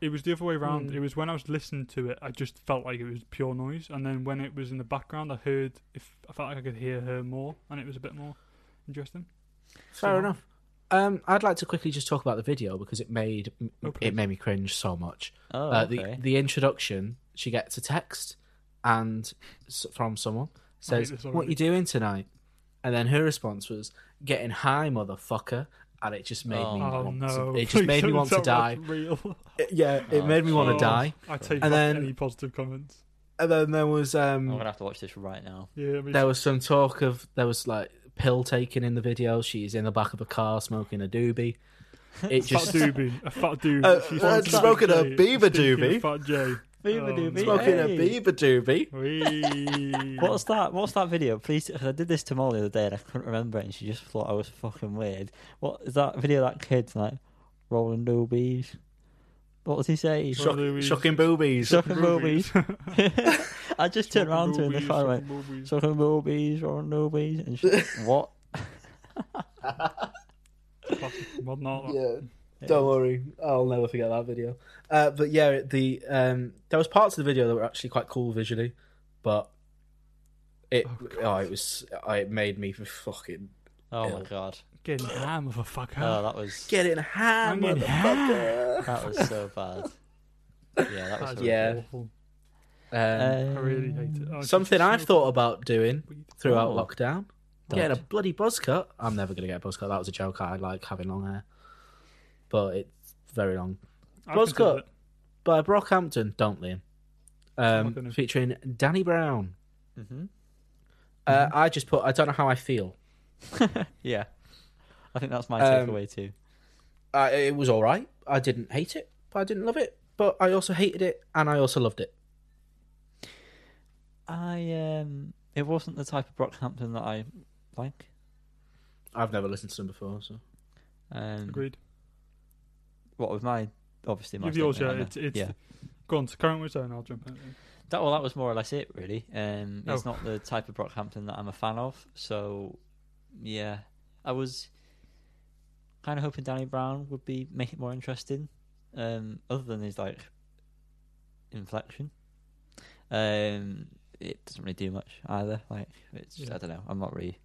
It was the other way around. Mm. It was when I was listening to it, I just felt like it was pure noise, and then when it was in the background, I heard if I felt like I could hear her more, and it was a bit more interesting. Fair So- enough. Um, I'd like to quickly just talk about the video because it made Oh, it made me cringe so much. Oh, uh, okay. the the introduction, she gets a text and from someone says, "What already. you doing tonight?" And then her response was, "Getting high, motherfucker." And it just made Oh. me Oh want no! to, it just Please made me want to die. Real. It- yeah, it Oh, made me want to die. I take And then- any positive comments. And then there was um I'm gonna have to watch this right now. Yeah, me there too. was some talk of there was like pill taken in the video. She's in the back of a car smoking a doobie. It fat just doobie, a fat dude. Uh, She's uh, smoking smoking a J, beaver stinking doobie. Fat J. Beaver Oh, doobie. no. smoking a beaver doobie. Wee. What's that? What's that video? Please, 'cause I did this to Molly the other day and I couldn't remember it, and she just thought I was fucking weird. What is that video? of That kid's like rolling doobies. What does he say? Sure. Shock, Boobies. shocking boobies. Sucking boobies. I just turned around to him in the Boobies, car and went, sucking boobies. sucking boobies, rolling doobies, and she's like, what? Classic modern art. Yeah, don't worry, I'll never forget that video. Uh, but yeah, the um, there was parts of the video that were actually quite cool visually, but it Oh, oh, it was oh, it made me fucking Oh my Ew. god. Getting high, motherfucker. Oh, that was get in ham, I'm getting motherfucker. that was so bad. Yeah, that was That's so Yeah. awful. Um, I really hate it. Oh, something I've so thought about doing throughout Oh. lockdown. Don't. Getting a bloody buzz cut. I'm never gonna get a buzz cut. That was a joke. I like having long hair, but it's very long. I Buzz cut. it. By Brockhampton, don't Liam. Um, featuring Danny Brown. Mm-hmm. Uh, I just put. I don't know how I feel. yeah. I think that's my Um, takeaway too. Uh, it was all right. I didn't hate it, but I didn't love it. But I also hated it, and I also loved it. I um, it wasn't the type of Brockhampton that I like. I've never listened to them before, so Um, Agreed. What with my obviously my Give yours, yeah. It's, it's, yeah. Go on, to current with and I'll jump in. That well, that was more or less it, really. Um, it's Oh. not the type of Brockhampton that I'm a fan of. So, yeah, I was kind of hoping Danny Brown would be make it more interesting. Um, other than his like inflection, um, it doesn't really do much either. Like it's Yeah. I don't know. I'm not really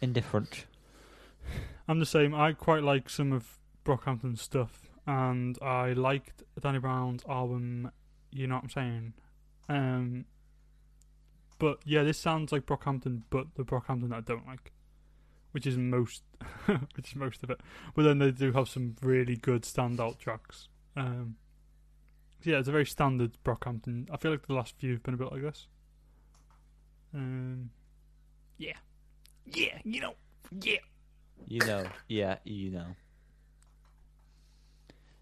indifferent. I'm the same. I quite like some of Brockhampton's stuff, and I liked Danny Brown's album. You know what I'm saying? Um, but yeah, this sounds like Brockhampton, but the Brockhampton that I don't like, which is most, which is most of it. But then they do have some really good standout tracks. Um, so yeah, it's a very standard Brockhampton. I feel like the last few have been a bit like this. Um, yeah, yeah, you know, yeah. You know, yeah, you know.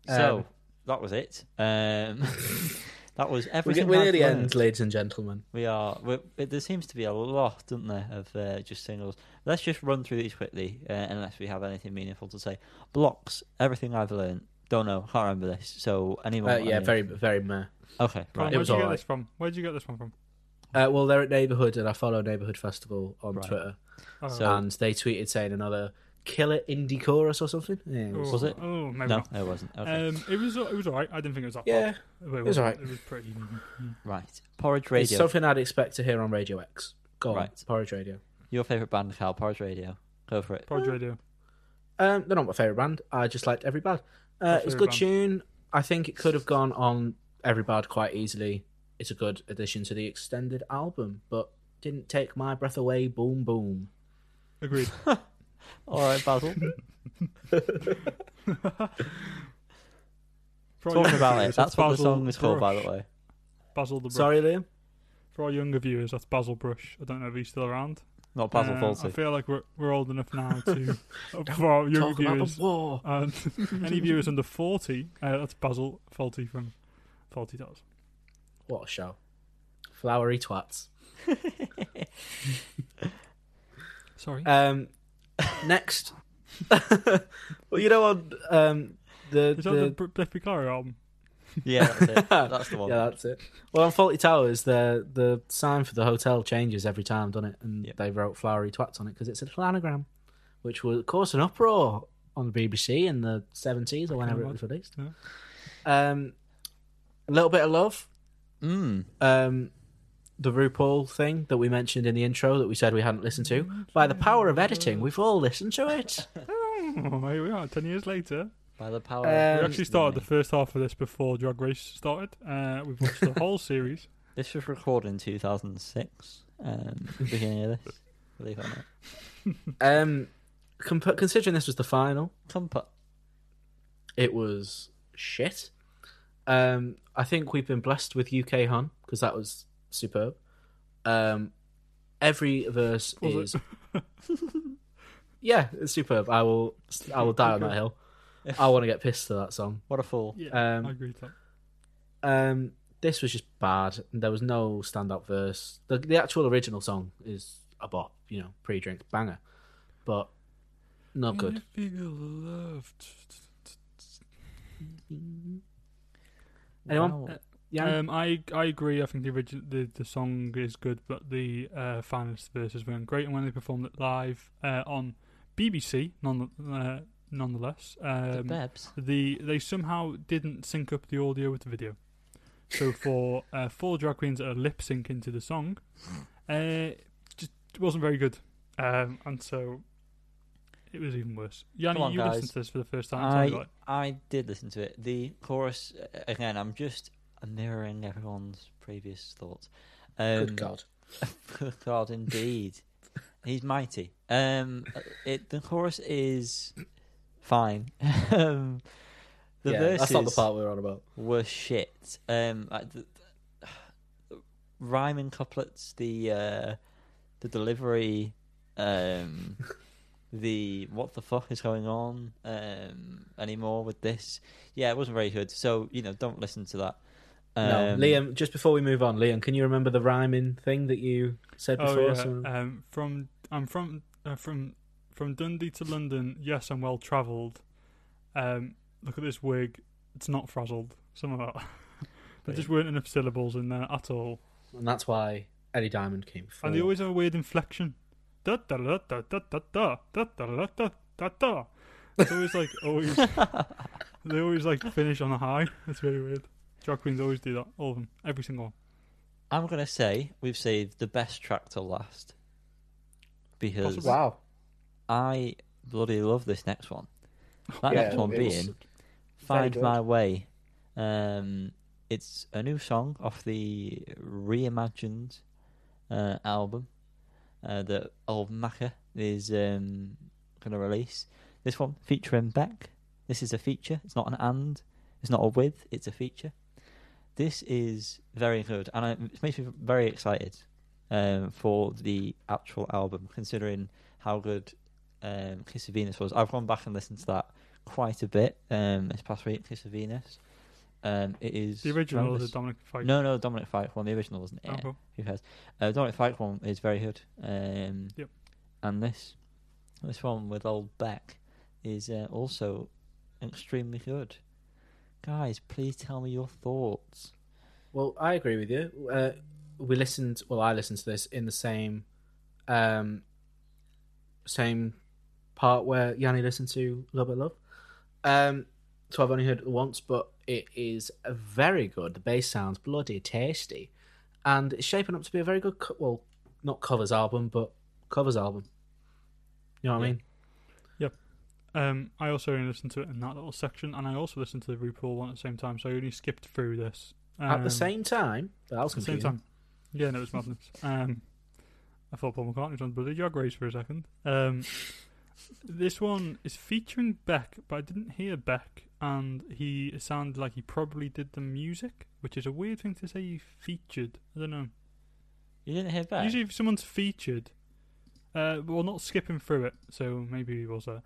So Um, that was it. Um, that was we everything. get, we're near I've the learned. end, ladies and gentlemen. We are. We're, it, there seems to be a lot, doesn't there, of uh, just singles. Let's just run through these quickly, uh, unless we have anything meaningful to say. Blocks. Everything I've learned. Don't know. Can't remember this. So anyone? Uh, yeah, any- very, very meh. Okay. Right. Where'd was you get alright. this from? Where'd you get this one from? Uh, well, they're at Neighbourhood, and I follow Neighbourhood Festival on Right. Twitter, Oh, So- and they tweeted saying another killer indie chorus or something. Yeah, it was- oh, Was it? Oh, maybe No, not. it wasn't. Okay. Um, it was it was alright. I didn't think it was that yeah. bad. It was alright. It was pretty. yeah. right. Porridge It's Radio. something I'd expect to hear on Radio X. Go on, Right. Porridge Radio. Your favorite band, Cal? Porridge Radio. Go for it. Prod Radio. Um, they're not my favourite band. I just liked Every Bad. Uh, My it's a good band. tune. I think it could have gone on Every Bad quite easily. It's a good addition to the extended album, but didn't take my breath away. Boom, boom. Agreed. All right, Basil. For our Talking about it. That's what the Basil song is called, by the way. Basil the Brush. Sorry, Liam. For our younger viewers, that's Basil Brush. I don't know if he's still around. Not Basil Fawlty. I feel like we're we're old enough now to for our younger Talk about viewers. the war. And any viewers under forty, uh, that's Basil Fawlty from Faulty Tales. What a show. Flowery twats. Sorry. Um, next. well, you know on um, the, Is that the the Br- Biff album? yeah, that's it. That's the one. yeah, that's it. Well, on Fawlty Towers, the the sign for the hotel changes every time, doesn't it? And Yep. they wrote flowery twats on it because it's a little anagram, which was, of course, an uproar on the BBC in the seventies or whenever it was released. Um, a little bit of love. Mm. Um, the RuPaul thing that we mentioned in the intro that we said we hadn't listened to. By the power of editing, we've all listened to it. Oh, here we are, ten years later. By the power. Um, We actually started the first half of this before Drag Race started. Uh, we've watched the whole series. This was recorded in 2006. Um, beginning of this, believe it or not. Um, comp- considering this was the final, Compa. it was shit. Um, I think we've been blessed with UK Hun because that was superb. Um, every verse Was is, yeah, it's superb. I will, I will die on that hill. I want to get pissed to that song. What a fool. Yeah, Um, I agree with that. Um, this was just bad. There was no standout verse. The the actual original song is a bop, you know, pre-drink banger, but not good. I. Anyone? Wow. Yeah, Um, I I agree. I think the original the, the song is good, but the uh, finalist verses weren't great. And when they performed it live uh, on BBC, none, uh, nonetheless, The um, Bebs. the they somehow didn't sync up the audio with the video. So for uh, four drag queens that are lip syncing to the song, uh, just wasn't very good. Um, and so it was even worse. Yanni, on, you guys. listened to this for the first time. I. I did listen to it. The chorus uh, again. I'm just mirroring everyone's previous thoughts. Um, good God. Good God, indeed. He's mighty. Um, it the chorus is fine. um, the yeah, verses that's not the part we were on about. were shit. Um, the, the rhyming couplets, the uh, the delivery, um, the what the fuck is going on um, anymore with this? Yeah, it wasn't very good. So you know, don't listen to that. No, Um, Liam. Just before we move on, Liam, can you remember the rhyming thing that you said before? Oh yeah. Someone- Um, from I'm from uh, from from Dundee to London. Yes, I'm well travelled. Um, look at this wig. It's not frazzled. Some of that. there just weren't enough syllables in there at all. and that's why Eddie Diamond came. Before. And they always have a weird inflection. Da da da da da da da da da da da da da. It's always like always. they always like finish on a high. It's very weird. Drag queens always do that. All of them. Every single one. I'm gonna say we've saved the best track to last because Possibly. wow. I bloody love this next one. That Yeah, next one being "Find good. My Way." Um, it's a new song off the reimagined uh, album uh, that old Macca is um, going to release. This one featuring Beck. This is a feature. It's not an and. It's not a with. It's a feature. This is very good, and I, it makes me very excited um, for the actual album, considering how good um, Kiss of Venus was. I've gone back and listened to that quite a bit um, this past week. Kiss of Venus. Um, it is The original is a Dominic Fike. No, no, Dominic Fike one. The original wasn't. Oh, cool. who cares? Uh, Dominic Fike one is very good. Um, Yep. And this, this one with old Beck, is uh, also extremely good. Guys, please tell me your thoughts. Well, I agree with you. Uh, we listened. Well, I listened to this in the same, um, same part where Yanni listened to "Love But Love." Um, so I've only heard it once, but it is very good. The bass sounds bloody tasty, and it's shaping up to be a very good. Co- well, not covers album, but covers album. You know what I mean? Um, I also only listened to it in that little section, and I also listened to the RuPaul one at the same time. So I only skipped through this At Um, the same time, that was At the same time. Yeah, no, it was madness. Um, I thought Paul McCartney was on Bloody Drag Race for a second. Um, this one is featuring Beck, but I didn't hear Beck, and he it sounded like he probably did the music, which is a weird thing to say. He featured. I don't know. You didn't hear back. Usually, if someone's featured, uh, well, not skipping through it, so maybe he was there.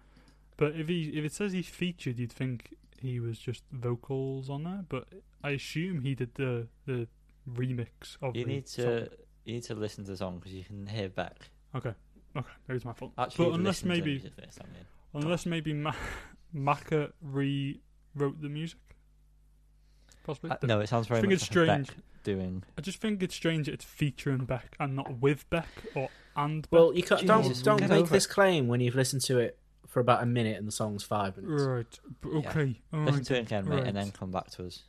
But if he if it says he's featured, you'd think he was just vocals on there. But I assume he did the the remix of. you the need song. to you need to listen to the song because you can hear back. Okay, Okay. there's my fault. Actually, but unless listened to the maybe music first, haven't unless maybe Ma- Macca rewrote the music, possibly. Uh, no, it sounds very I think much it's like strange. Beck doing. I just think it's strange it's featuring Beck and not with Beck or and Beck. Well, you can't, don't Jesus, don't make this it. claim when you've listened to it for about a minute and the song's five minutes. Right. b- Yeah. Okay. Listen right, to it again, mate, right. and then come back to us.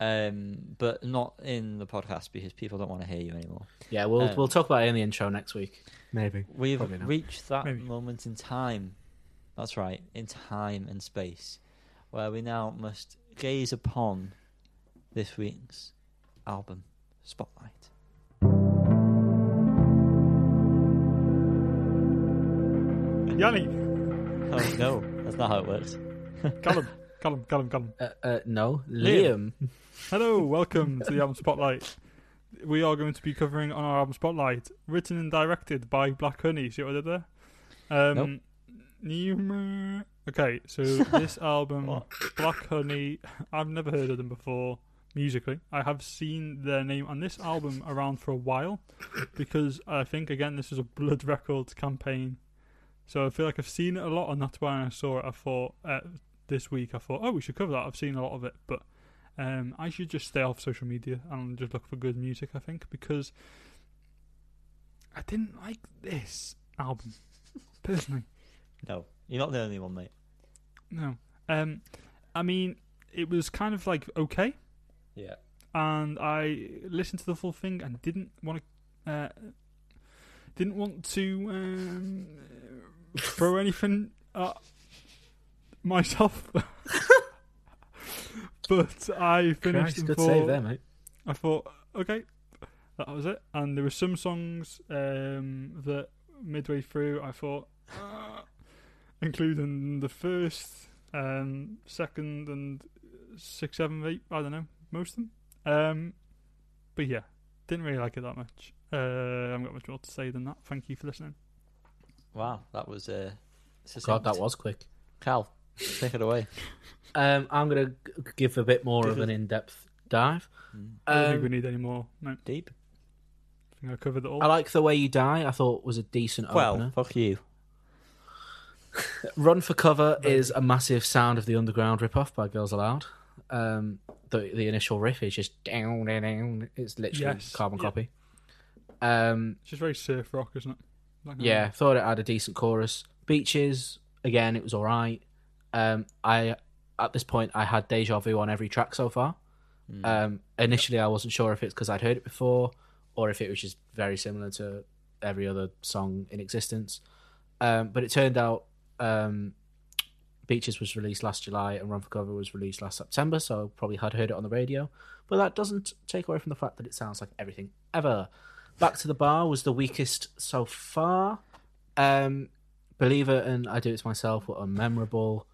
Um, but not in the podcast because people don't want to hear you anymore. Yeah, we'll Um, we'll talk about it in the intro next week. Maybe. We've reached that Maybe. moment in time. That's right, in time and space, where we now must gaze upon this week's album spotlight. Yanni, Oh no, that's not how it works. Callum, Callum, Callum, Callum. Uh, uh, no, Liam. Liam. Hello, welcome to the album spotlight. We are going to be covering on our album spotlight, written and directed by Black Honey. See what I did there? Um, Nope. Okay, so this album, Black Honey, I've never heard of them before musically. I have seen their name on this album around for a while because I think, again, this is a Blood Records campaign. So I feel like I've seen it a lot, and that's why I saw it, I thought uh, this week, I thought, oh, we should cover that. I've seen a lot of it, but um, I should just stay off social media and just look for good music, I think, because I didn't like this album, personally. No, you're not the only one, mate. No. Um, I mean, it was kind of like okay, Yeah. and I listened to the full thing and didn't want to, uh, didn't want to um, throw anything at myself. but I finished Christ, good save there, mate. I thought, okay, that was it. And there were some songs um, that midway through I thought, "Ah," including the first, um, second, and six, seven, eight. I don't know, most of them. Um, but yeah, didn't really like it that much. Uh, I haven't got much more to say than that. Thank you for listening. Wow, that was uh, God, that was quick. Cal. Take it away. Um, I'm gonna give a bit more Give of us- an in-depth dive. Mm. I don't think we Um, need any more. No, I Deep. think I covered it all. I like the way you die. I thought was a decent Well, opener. fuck you. Run for Cover Very is a massive Sound of the Underground rip-off by Girls Aloud. Um, the the initial riff is just down, down, down. It's literally Yes, carbon yeah. copy. Um, it's just very surf rock, isn't it? That kind of- yeah, thought it had a decent chorus. Beaches, again, it was all right. Um, I at this point I had deja vu on every track so far. Mm. Um, initially, I wasn't sure if it's because I'd heard it before or if it was just very similar to every other song in existence. Um, but it turned out um, Beaches was released last July and Run for Cover was released last September, so I probably had heard it on the radio. But that doesn't take away from the fact that it sounds like everything ever. Back to the Bar was the weakest so far. Um, Believe It and I Do It Myself were unmemorable.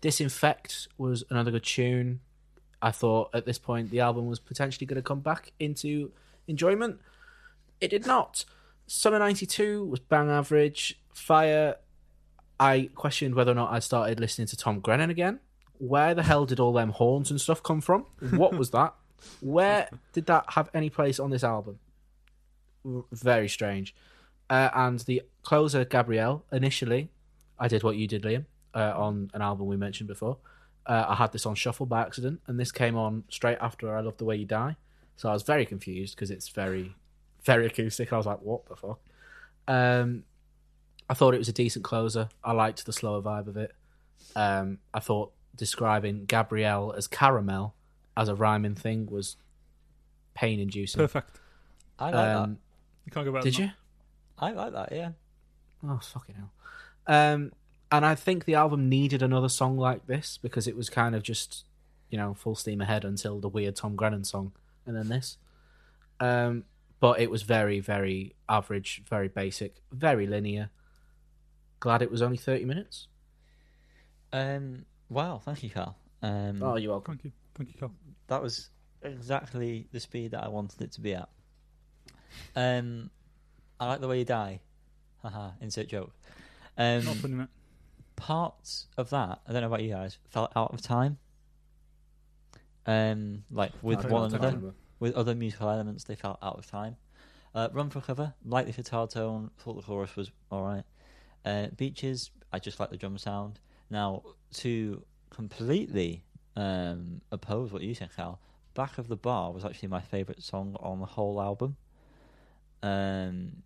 Disinfect was another good tune. I thought at this point the album was potentially going to come back into enjoyment. It did not. Summer 92 was bang average. Fire, I questioned whether or not I'd started listening to Tom Grennan again. Where the hell did all them horns and stuff come from? What was that? Where did that have any place on this album? V- Very strange. Uh, and the closer, Gabrielle, initially, I did what you did, Liam, uh, on an album we mentioned before. Uh, I had this on shuffle by accident, and this came on straight after I Love the Way You Die. So I was very confused because it's very, very acoustic. I was like, what the fuck? Um, I thought it was a decent closer. I liked the slower vibe of it. Um, I thought describing Gabrielle as caramel as a rhyming thing was pain inducing. perfect. I like Um, You can't go better. did than you? that. I like that. Yeah. Oh fucking hell! Um, and I think the album needed another song like this because it was kind of just, you know, full steam ahead until the weird Tom Grennan song, and then this. Um, but it was very, very average, very basic, very linear. glad it was only thirty minutes. Um, wow, thank you, Carl. Um, Oh, you're welcome. Thank you, thank you, Carl. that was exactly the speed that I wanted it to be at. Um, I like the way you die. Haha, insert joke. Um, Not funny, mate. parts of that, I don't know about you guys, felt out of time. Um, like with one another, with other musical elements, they felt out of time. Uh, Run for cover, like the guitar tone, thought the chorus was alright. Uh, Beaches, I just like the drum sound. Now, to completely um, oppose what you said, Cal, Back of the Bar was actually my favourite song on the whole album. Um,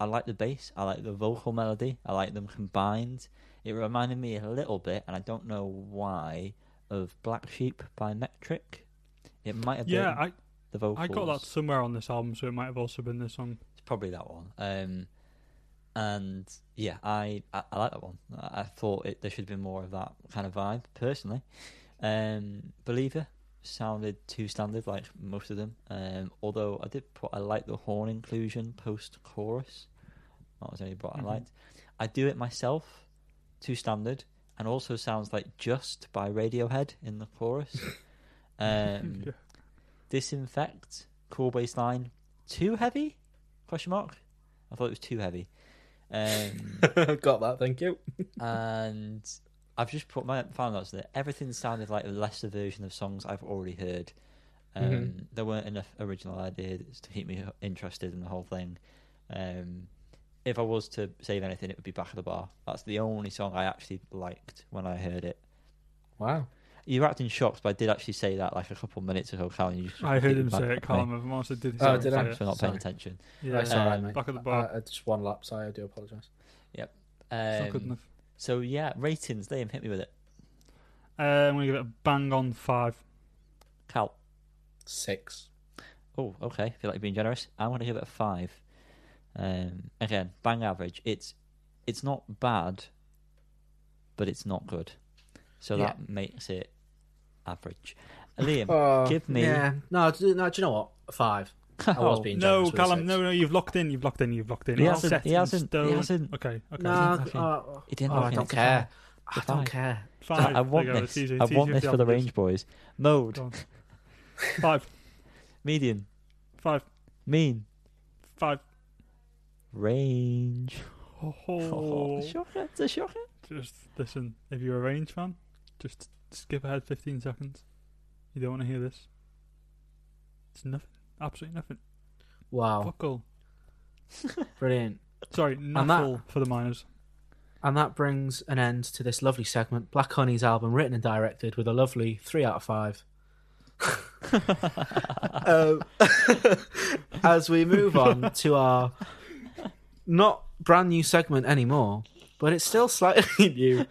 I like the bass, I like the vocal melody, I like them combined. It reminded me a little bit, and I don't know why, of Black Sheep by Metric. It might have Yeah, been I the vocals. I got that somewhere on this album, so it might have also been this song. It's probably that one. Um, and yeah, I, I, I like that one. I, I thought it, there should be more of that kind of vibe, personally. Um, Believer sounded too standard, like most of them. Um, although I did put, I like the horn inclusion post chorus. That was only what Mhm. I liked. I do it myself, too standard, and also sounds like Just by Radiohead in the chorus. Um, Yeah. Disinfect, cool bass line, too heavy? Question mark. I thought it was too heavy. Um, Got that, thank you. and I've just put my found notes that Everything sounded like a lesser version of songs I've already heard. Um, Mhm. There weren't enough original ideas to keep me interested in the whole thing. Um, if I was to save anything, it would be Back of the Bar. That's the only song I actually liked when I heard it. Wow. You're acting shocked, but I did actually say that like a couple of minutes ago, Cal. and You just I heard him say it, at. Callum. I'm honest, I did. Oh, did it. I? Thanks for not paying Sorry. attention. Yeah, Right, sorry, Um, mate. back of the bar. Uh, just one lap, so I do apologise. it's not good Um, enough. So yeah, ratings. Liam, hit me with it. Uh, I'm gonna give it a bang on five. Cal. Six. Oh, okay. feel like you're being generous. I'm going to give it a five. Um, again, bang average. It's it's not bad, but it's not good. So Yeah. that makes it average. Liam, Oh, give me- Yeah. No, do, no, do you know what? Five. I was oh, being No, generous with a Callum. No, no, you've locked in. You've locked in. You've locked in. He It's hasn't, set he hasn't, he hasn't. Okay. Okay. No, Nothing. oh, He didn't oh, lock I in. don't It's care. five. I don't care. Five. I want There you go. this. It's easy. I It's want easy this if for the you have range boys. Mode, Go on. Five. median, Five. mean, Five. range. Oh, Oh, shocker! It's a shocker. just listen. If you're a range fan, just skip ahead 15 seconds. You don't want to hear this. It's nothing. Absolutely nothing. Wow. Fuck all. Brilliant. Sorry, that- knuckle for the miners. And that brings an end to this lovely segment. Black Honey's album, written and directed, with a lovely three out of five. um, as we move on to our not brand new segment anymore, but it's still slightly new.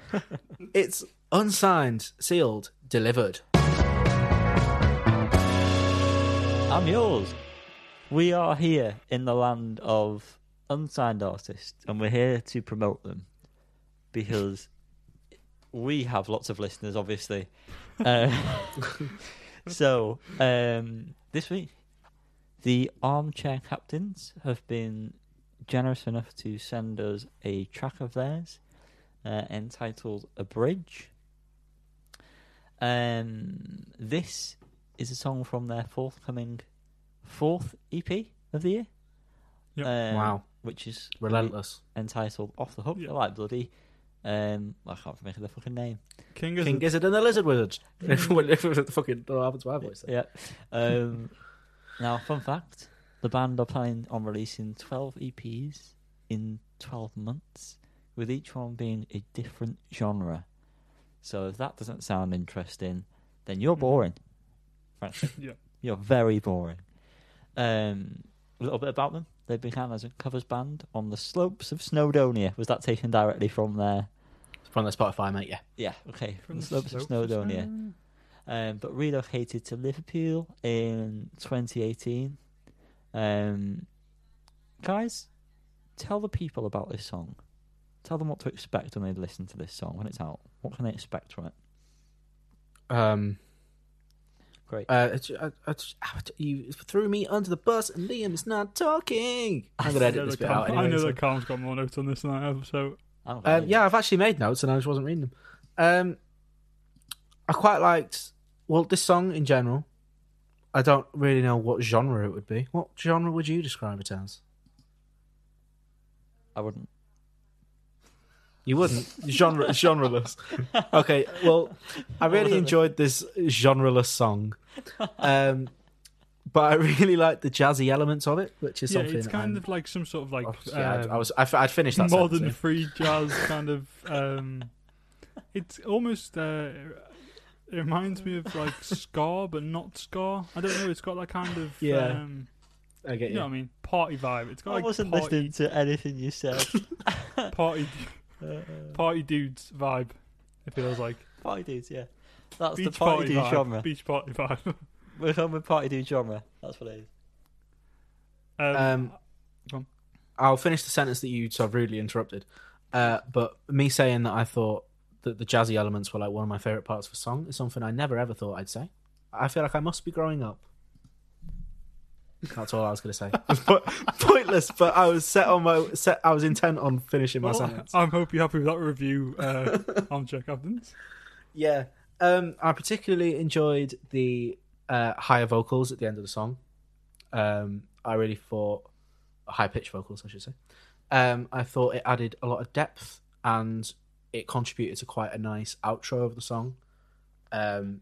It's unsigned, sealed, delivered. I'm yours. We are here in the land of unsigned artists, and we're here to promote them because we have lots of listeners, obviously. Uh, so, um, this week, the Armchair Captains have been generous enough to send us a track of theirs uh, entitled A Bridge. Um, this is a song from their forthcoming fourth EP of the year. Yep. Um, Wow. Which is Relentless. entitled Off the Hook. Yeah. I like bloody. Um, I can't remember the fucking name. King is King Gizzard and the Lizard Wizard. if, if it fucking don't happen to my voice. then. Yeah. Um, now, fun fact: the band are planning on releasing twelve EPs in twelve months, with each one being a different genre. So, if that doesn't sound interesting, then you're boring. Frankly, Yeah. you're very boring. Um, a little bit about them: they began as a covers band on the slopes of Snowdonia. Was that taken directly from their? From the Spotify, mate, yeah. Yeah, okay, from, From the slopes, of Snowdonia. um, but relocated to Liverpool in 2018. Um, guys, tell the people about this song. Tell them what to expect when they listen to this song when it's out. What can they expect from it? Um, Great. uh, it's- I, I, ah, you threw me under the bus and Liam is not talking. I'm going to edit know this that bit out Carl- anyway. I know so- that Carl's got more notes on this than I have, so Um, yeah, I've actually made notes and I just wasn't reading them. Um, I quite liked well this song in general. I don't really know what genre it would be. What genre would you describe it as? I wouldn't. You wouldn't genre genreless. Okay, well, I really enjoyed this genreless song, um, but I really like the jazzy elements of it, which is yeah, something. it's kind I'm- of like some sort of like oh, yeah, I'd- um, I was I, would finished that modern sentence, free jazz kind of. Um, it's almost. Uh, it reminds me of like ska, but not ska. I don't know. It's got that kind of. Yeah. Um. I get you you. know what I mean? Party vibe. It's got I like wasn't party, listening to anything you said. party party dudes vibe. It feels like party dudes, yeah. That's beach the party, dude vibe. genre. Beach party vibe. We're on with party dude genre. That's what it is. um, Um. I'll finish the sentence that you so rudely interrupted. Uh, but me saying that I thought that the jazzy elements were like one of my favorite parts of a song is something I never ever thought I'd say. I feel like I must be growing up. That's all I was going to say. But pointless, but I was set on my set. I was intent on finishing my well, sentence. I hope you're happy with that review, uh, armchair captains. Yeah. Um, I particularly enjoyed the uh, higher vocals at the end of the song. Um, I really thought high pitched vocals, I should say. Um, I thought it added a lot of depth and it contributed to quite a nice outro of the song. Um,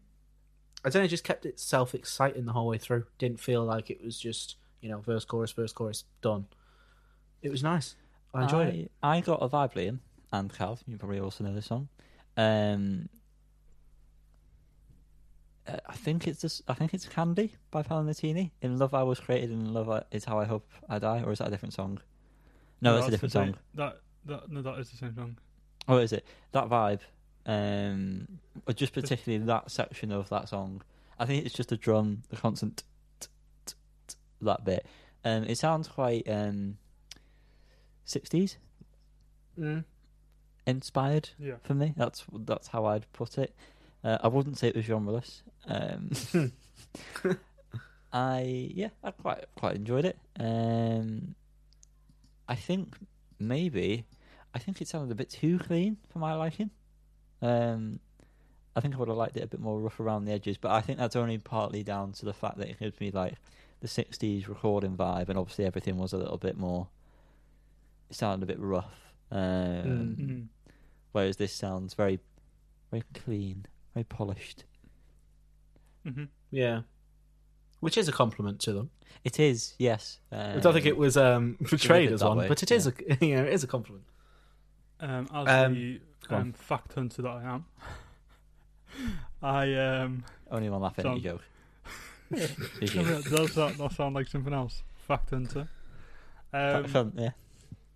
I don't know, it just kept itself exciting the whole way through. Didn't feel like it was just you know verse chorus verse chorus done. It was nice. I enjoyed it. I got a vibe, Liam and Cal. You probably also know this song. Um, uh, I think it's just, I think it's Candy by Paolo Nutini. In Love I Was Created, in Love I, Is How I Hope I Die, or is that a different song? No, it's a that's different song. same- That that no, that is the same song. Oh, is it that vibe? Um, or just particularly that section of that song. I think it's just a drum, the constant t- t- t- that bit. Um, it sounds quite um, 60s Mm. inspired Yeah. for me. That's that's how I'd put it. Uh, I wouldn't say it was genreless. Um, I yeah, I quite quite enjoyed it. Um, I think maybe I think it sounded a bit too clean for my liking. Um, I think I would have liked it a bit more rough around the edges, but I think that's only partly down to the fact that it gives me like the '60s recording vibe, and obviously everything was a little bit more. It sounded a bit rough. Um, Mm. Mhm. Whereas this sounds very, very clean, very polished. Mhm. Yeah. Which is a compliment to them. It is, yes. Um, I don't think it was um, portrayed as one, way, but it is a you know it is a compliment. Um, as Um, the go on. Um, fact hunter that I am, I um. only one laughing at Sound- your joke. Does that not sound like something else? Fact hunter. Um, Fun, yeah.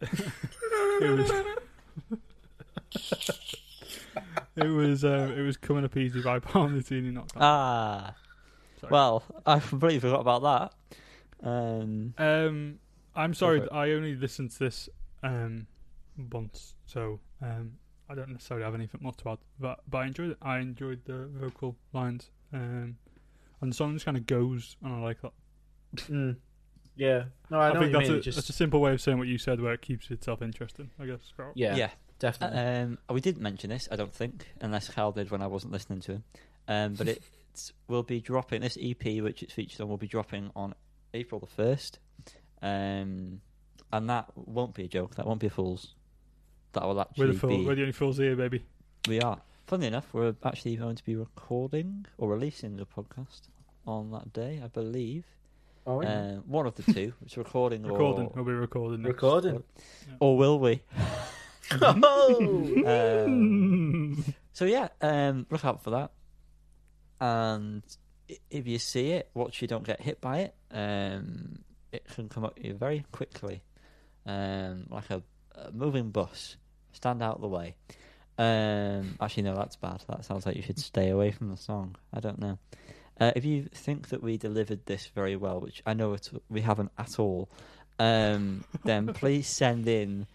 it was. it was uh, it was coming up easy by Paolo Nutini, not Ah, Sorry. well, I completely forgot about that. Um, Um, I'm sorry, for it. that I only listened to this um once, so um, I don't necessarily have anything more to add. But but I enjoyed it. I enjoyed the vocal lines, um, and the song just kind of goes, and I like that. Mm. Yeah, no, I, I, know think what that's you a, mean. it just that's a simple way of saying what you said, where it keeps itself interesting. I guess. Yeah, yeah. definitely. Um, we didn't mention this, I don't think, unless Cal did when I wasn't listening to him. Um, but it will be dropping this EP, which it's featured on, will be dropping on April the first. Um, and that won't be a joke. That won't be a fool's. That will We're the, fool, be. we're the only fools here, baby. We are. Funnily enough, we're actually going to be recording or releasing the podcast on that day, I believe. oh, yeah. Uh, one of the two. It's recording, Recording. or We'll be recording. next. recording. or will we? oh, Um, so yeah, um, look out for that. And if you see it, watch you don't get hit by it. Um, it can come at you very quickly, um, like a, a moving bus. Stand out of the way. Um, actually, no, that's bad. That sounds like you should stay away from the song. I don't know. Uh, if you think that we delivered this very well, which I know it, we haven't at all, um, then please send in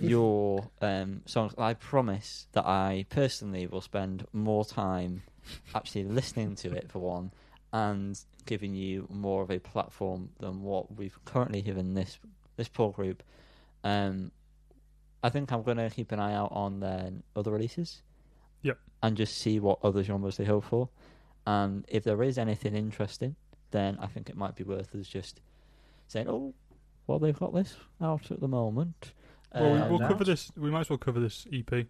your um, songs. I promise that I personally will spend more time actually listening to it for one, and giving you more of a platform than what we've currently given this this poor group. Um, I think I'm gonna keep an eye out on their other releases. Yep. And just see what other genres they hope for, and if there is anything interesting, then I think it might be worth us just saying, "Oh, well, they've got this out at the moment." Well, we, Um, we'll no. cover this. We might as well cover this EP.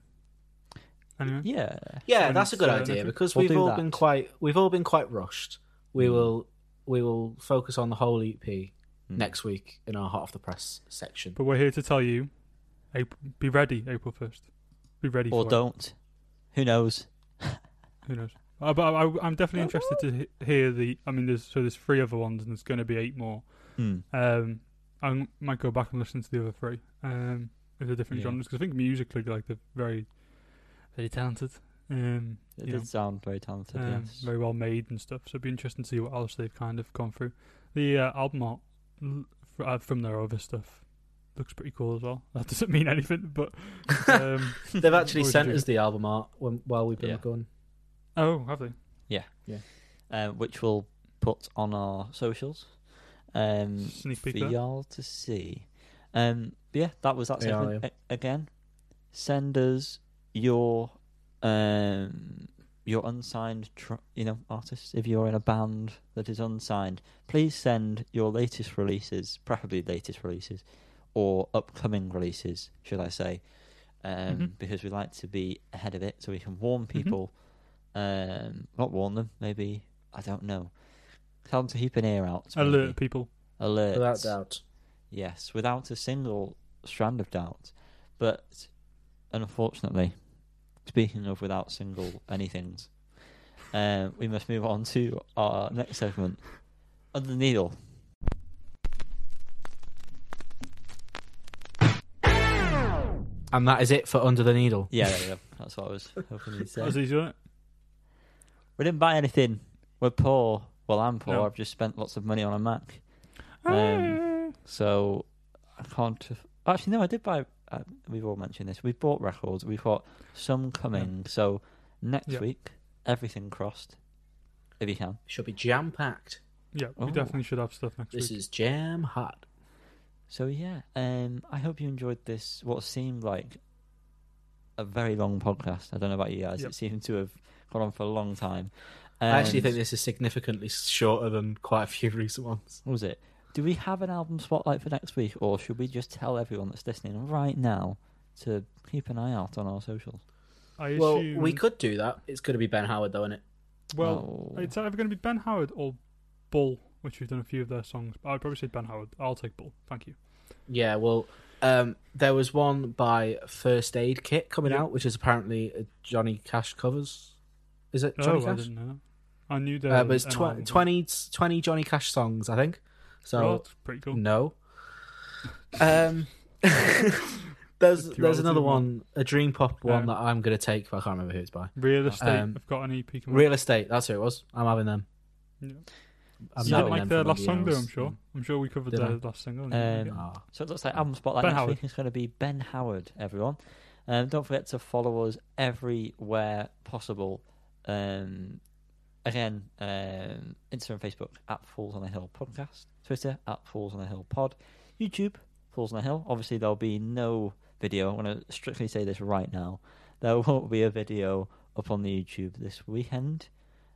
Anyway, yeah, Yeah, When that's a good uh, idea because We'll we've all that. been quite we've all been quite rushed. We Mm. will we will focus on the whole EP Hmm. next week in our hot off the press section. but we're here to tell you, April, be ready April first. Be ready or don't. Who knows? Who knows? Uh, but I, I'm definitely interested to he- hear the. I mean, there's so there's three other ones, and there's going to be eight more. Hmm. Um, I might go back and listen to the other three. Um, with the different Yeah. genres because I think musically, like they're very, very talented. Um, It did know, sound very talented. um, yes. very well made and stuff. So it'd be interesting to see what else they've kind of gone through. The uh, album art l- uh, from their other stuff looks pretty cool as well. That doesn't mean anything, but um, They've actually sent us the album art when, while we've been Yeah. recording. oh, have they? Yeah, uh, which we'll put on our socials um, Sneak for peek there. y'all to see. Um, yeah, that was that Yeah, segment. A- again, send us your um, your unsigned, tr- you know, artists. If you're in a band that is unsigned, please send your latest releases, preferably latest releases, or upcoming releases, should I say? Um, Mhm. Because we like to be ahead of it, so we can warn Mm-hmm. people. Um, not warn them, maybe I don't know. Tell them to keep an ear out. maybe. Alert people. Alert. Without doubt. Yes, without a single strand of doubt. But unfortunately, speaking of without single anythings, um, we must move on to our next segment, Under the Needle. And that is it for Under the Needle. Yeah, there we go. That's what I was hoping you'd say. was easy, wasn't it? We didn't buy anything. We're poor. Well, I'm poor. No. I've just spent lots of money on a Mac. Um, So I can't. Actually, no, I did buy. Uh, we've all mentioned this. We've bought records. We've got some coming. So next Yeah. week, everything crossed. If you can. Should be jam packed. yeah, we Oh. definitely should have stuff next This week. This is jam hot. So yeah, um, I hope you enjoyed this. What seemed like a very long podcast. I don't know about you guys. Yep. It seemed to have gone on for a long time. I actually think this is significantly shorter than quite a few recent ones. What was it? Do we have an album spotlight for next week, or should we just tell everyone that's listening right now to keep an eye out on our socials? I Well, assume, we could do that. It's going to be Ben Howard, though, isn't it? Well, Oh. it's either going to be Ben Howard or Bull, which we've done a few of their songs. But I'd probably say Ben Howard. I'll take Bull. Thank you. Yeah, well, um, there was one by First Aid Kit coming Yeah. out, which is apparently Johnny Cash covers. Is it Johnny oh, I Cash? didn't know that. I knew there Uh, but was it's tw- 20, 20 Johnny Cash songs, I think. So Oh, that's pretty cool. no. Um, there's there's another one. a Dream Pop one Um, that I'm gonna take, but I can't remember who it's by. Real Estate Um, have got an EP coming. Real Estate, that's who it was. I'm having them. Yeah. I'm you didn't like for last song, though. I'm sure. I'm sure we covered I? last single. Um, Yeah. So it looks like album spotlight Ben next Howard. week is going to be Ben Howard. Everyone, um, don't forget to follow us everywhere possible. Um, again, um, Instagram, Facebook at Falls on the Hill Podcast, Twitter at Falls on the Hill Pod, YouTube Falls on the Hill. Obviously, there'll be no video. I'm going to strictly say this right now. There won't be a video up on the YouTube this weekend.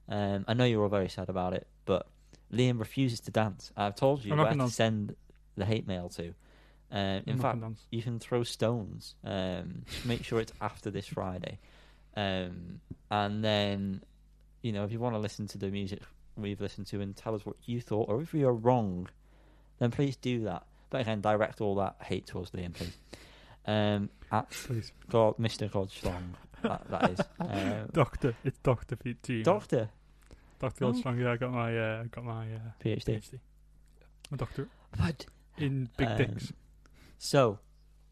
Um, I know you're all very sad about it, but Liam refuses to dance. I've told you I'm not where gonna dance. send the hate mail to. Um, in I'm fact, you can throw stones. Um, make sure it's after this Friday, um, and then you know if you want to listen to the music we've listened to and tell us what you thought, or if we are wrong, then please do that. But again, direct all that hate towards Liam, please. Um, at please, God, Mr. Godslong, that, that is um, Doctor. It's Doctor you. Doctor Doctor Oh. Godstrong. Yeah, I got my uh, got my uh, PhD. PhD. A doctorate But in big Um, dicks. so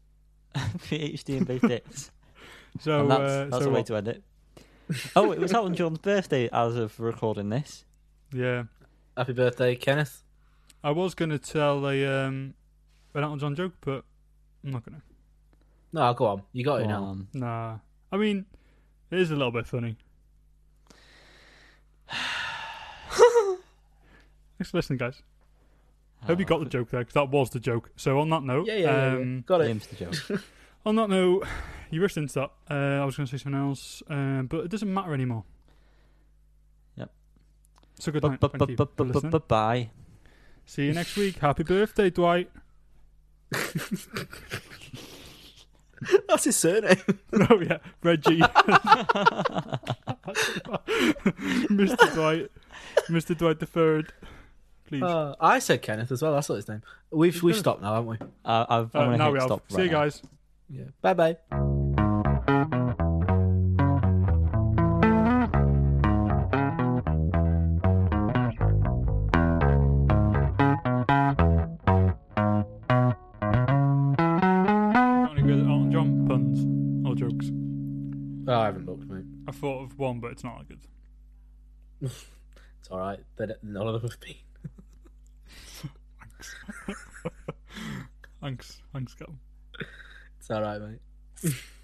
PhD in big dicks. So and that's, uh, that's so a way what? to end it. Oh, it was Elton John's birthday as of recording this. yeah, Happy birthday, Kenneth. I was gonna tell a um an Elton John joke, but I'm not gonna. No, go on. You got it now. on. Nah, I mean, it is a little bit funny. Thanks for listening, guys. Hope you got the Oh, joke there, because that was the joke. So on that note, Yeah, yeah, yeah, yeah. um, Got it. Liam's the joke. On that note, you rushed into that. Uh, I was going to say something else, um, but it doesn't matter anymore. Yep. So good night. Thank you for listening. Bye. See you next week. Happy birthday, Dwight. That's his surname. oh yeah, Reggie. Mr. Dwight. Mr. Dwight the third. Please. Uh, I said Kenneth as well. That's not his name. We've we've stopped now, haven't we? Uh, I've, I'm Uh, gonna now hit we have. stop See you right now. guys. Yeah. Bye bye. Got any good Elton John puns or jokes? Oh, I haven't looked, mate. I thought of one, but it's not that good. It's all right. None of them have been. Thanks. Thanks, Callum. It's all right, mate.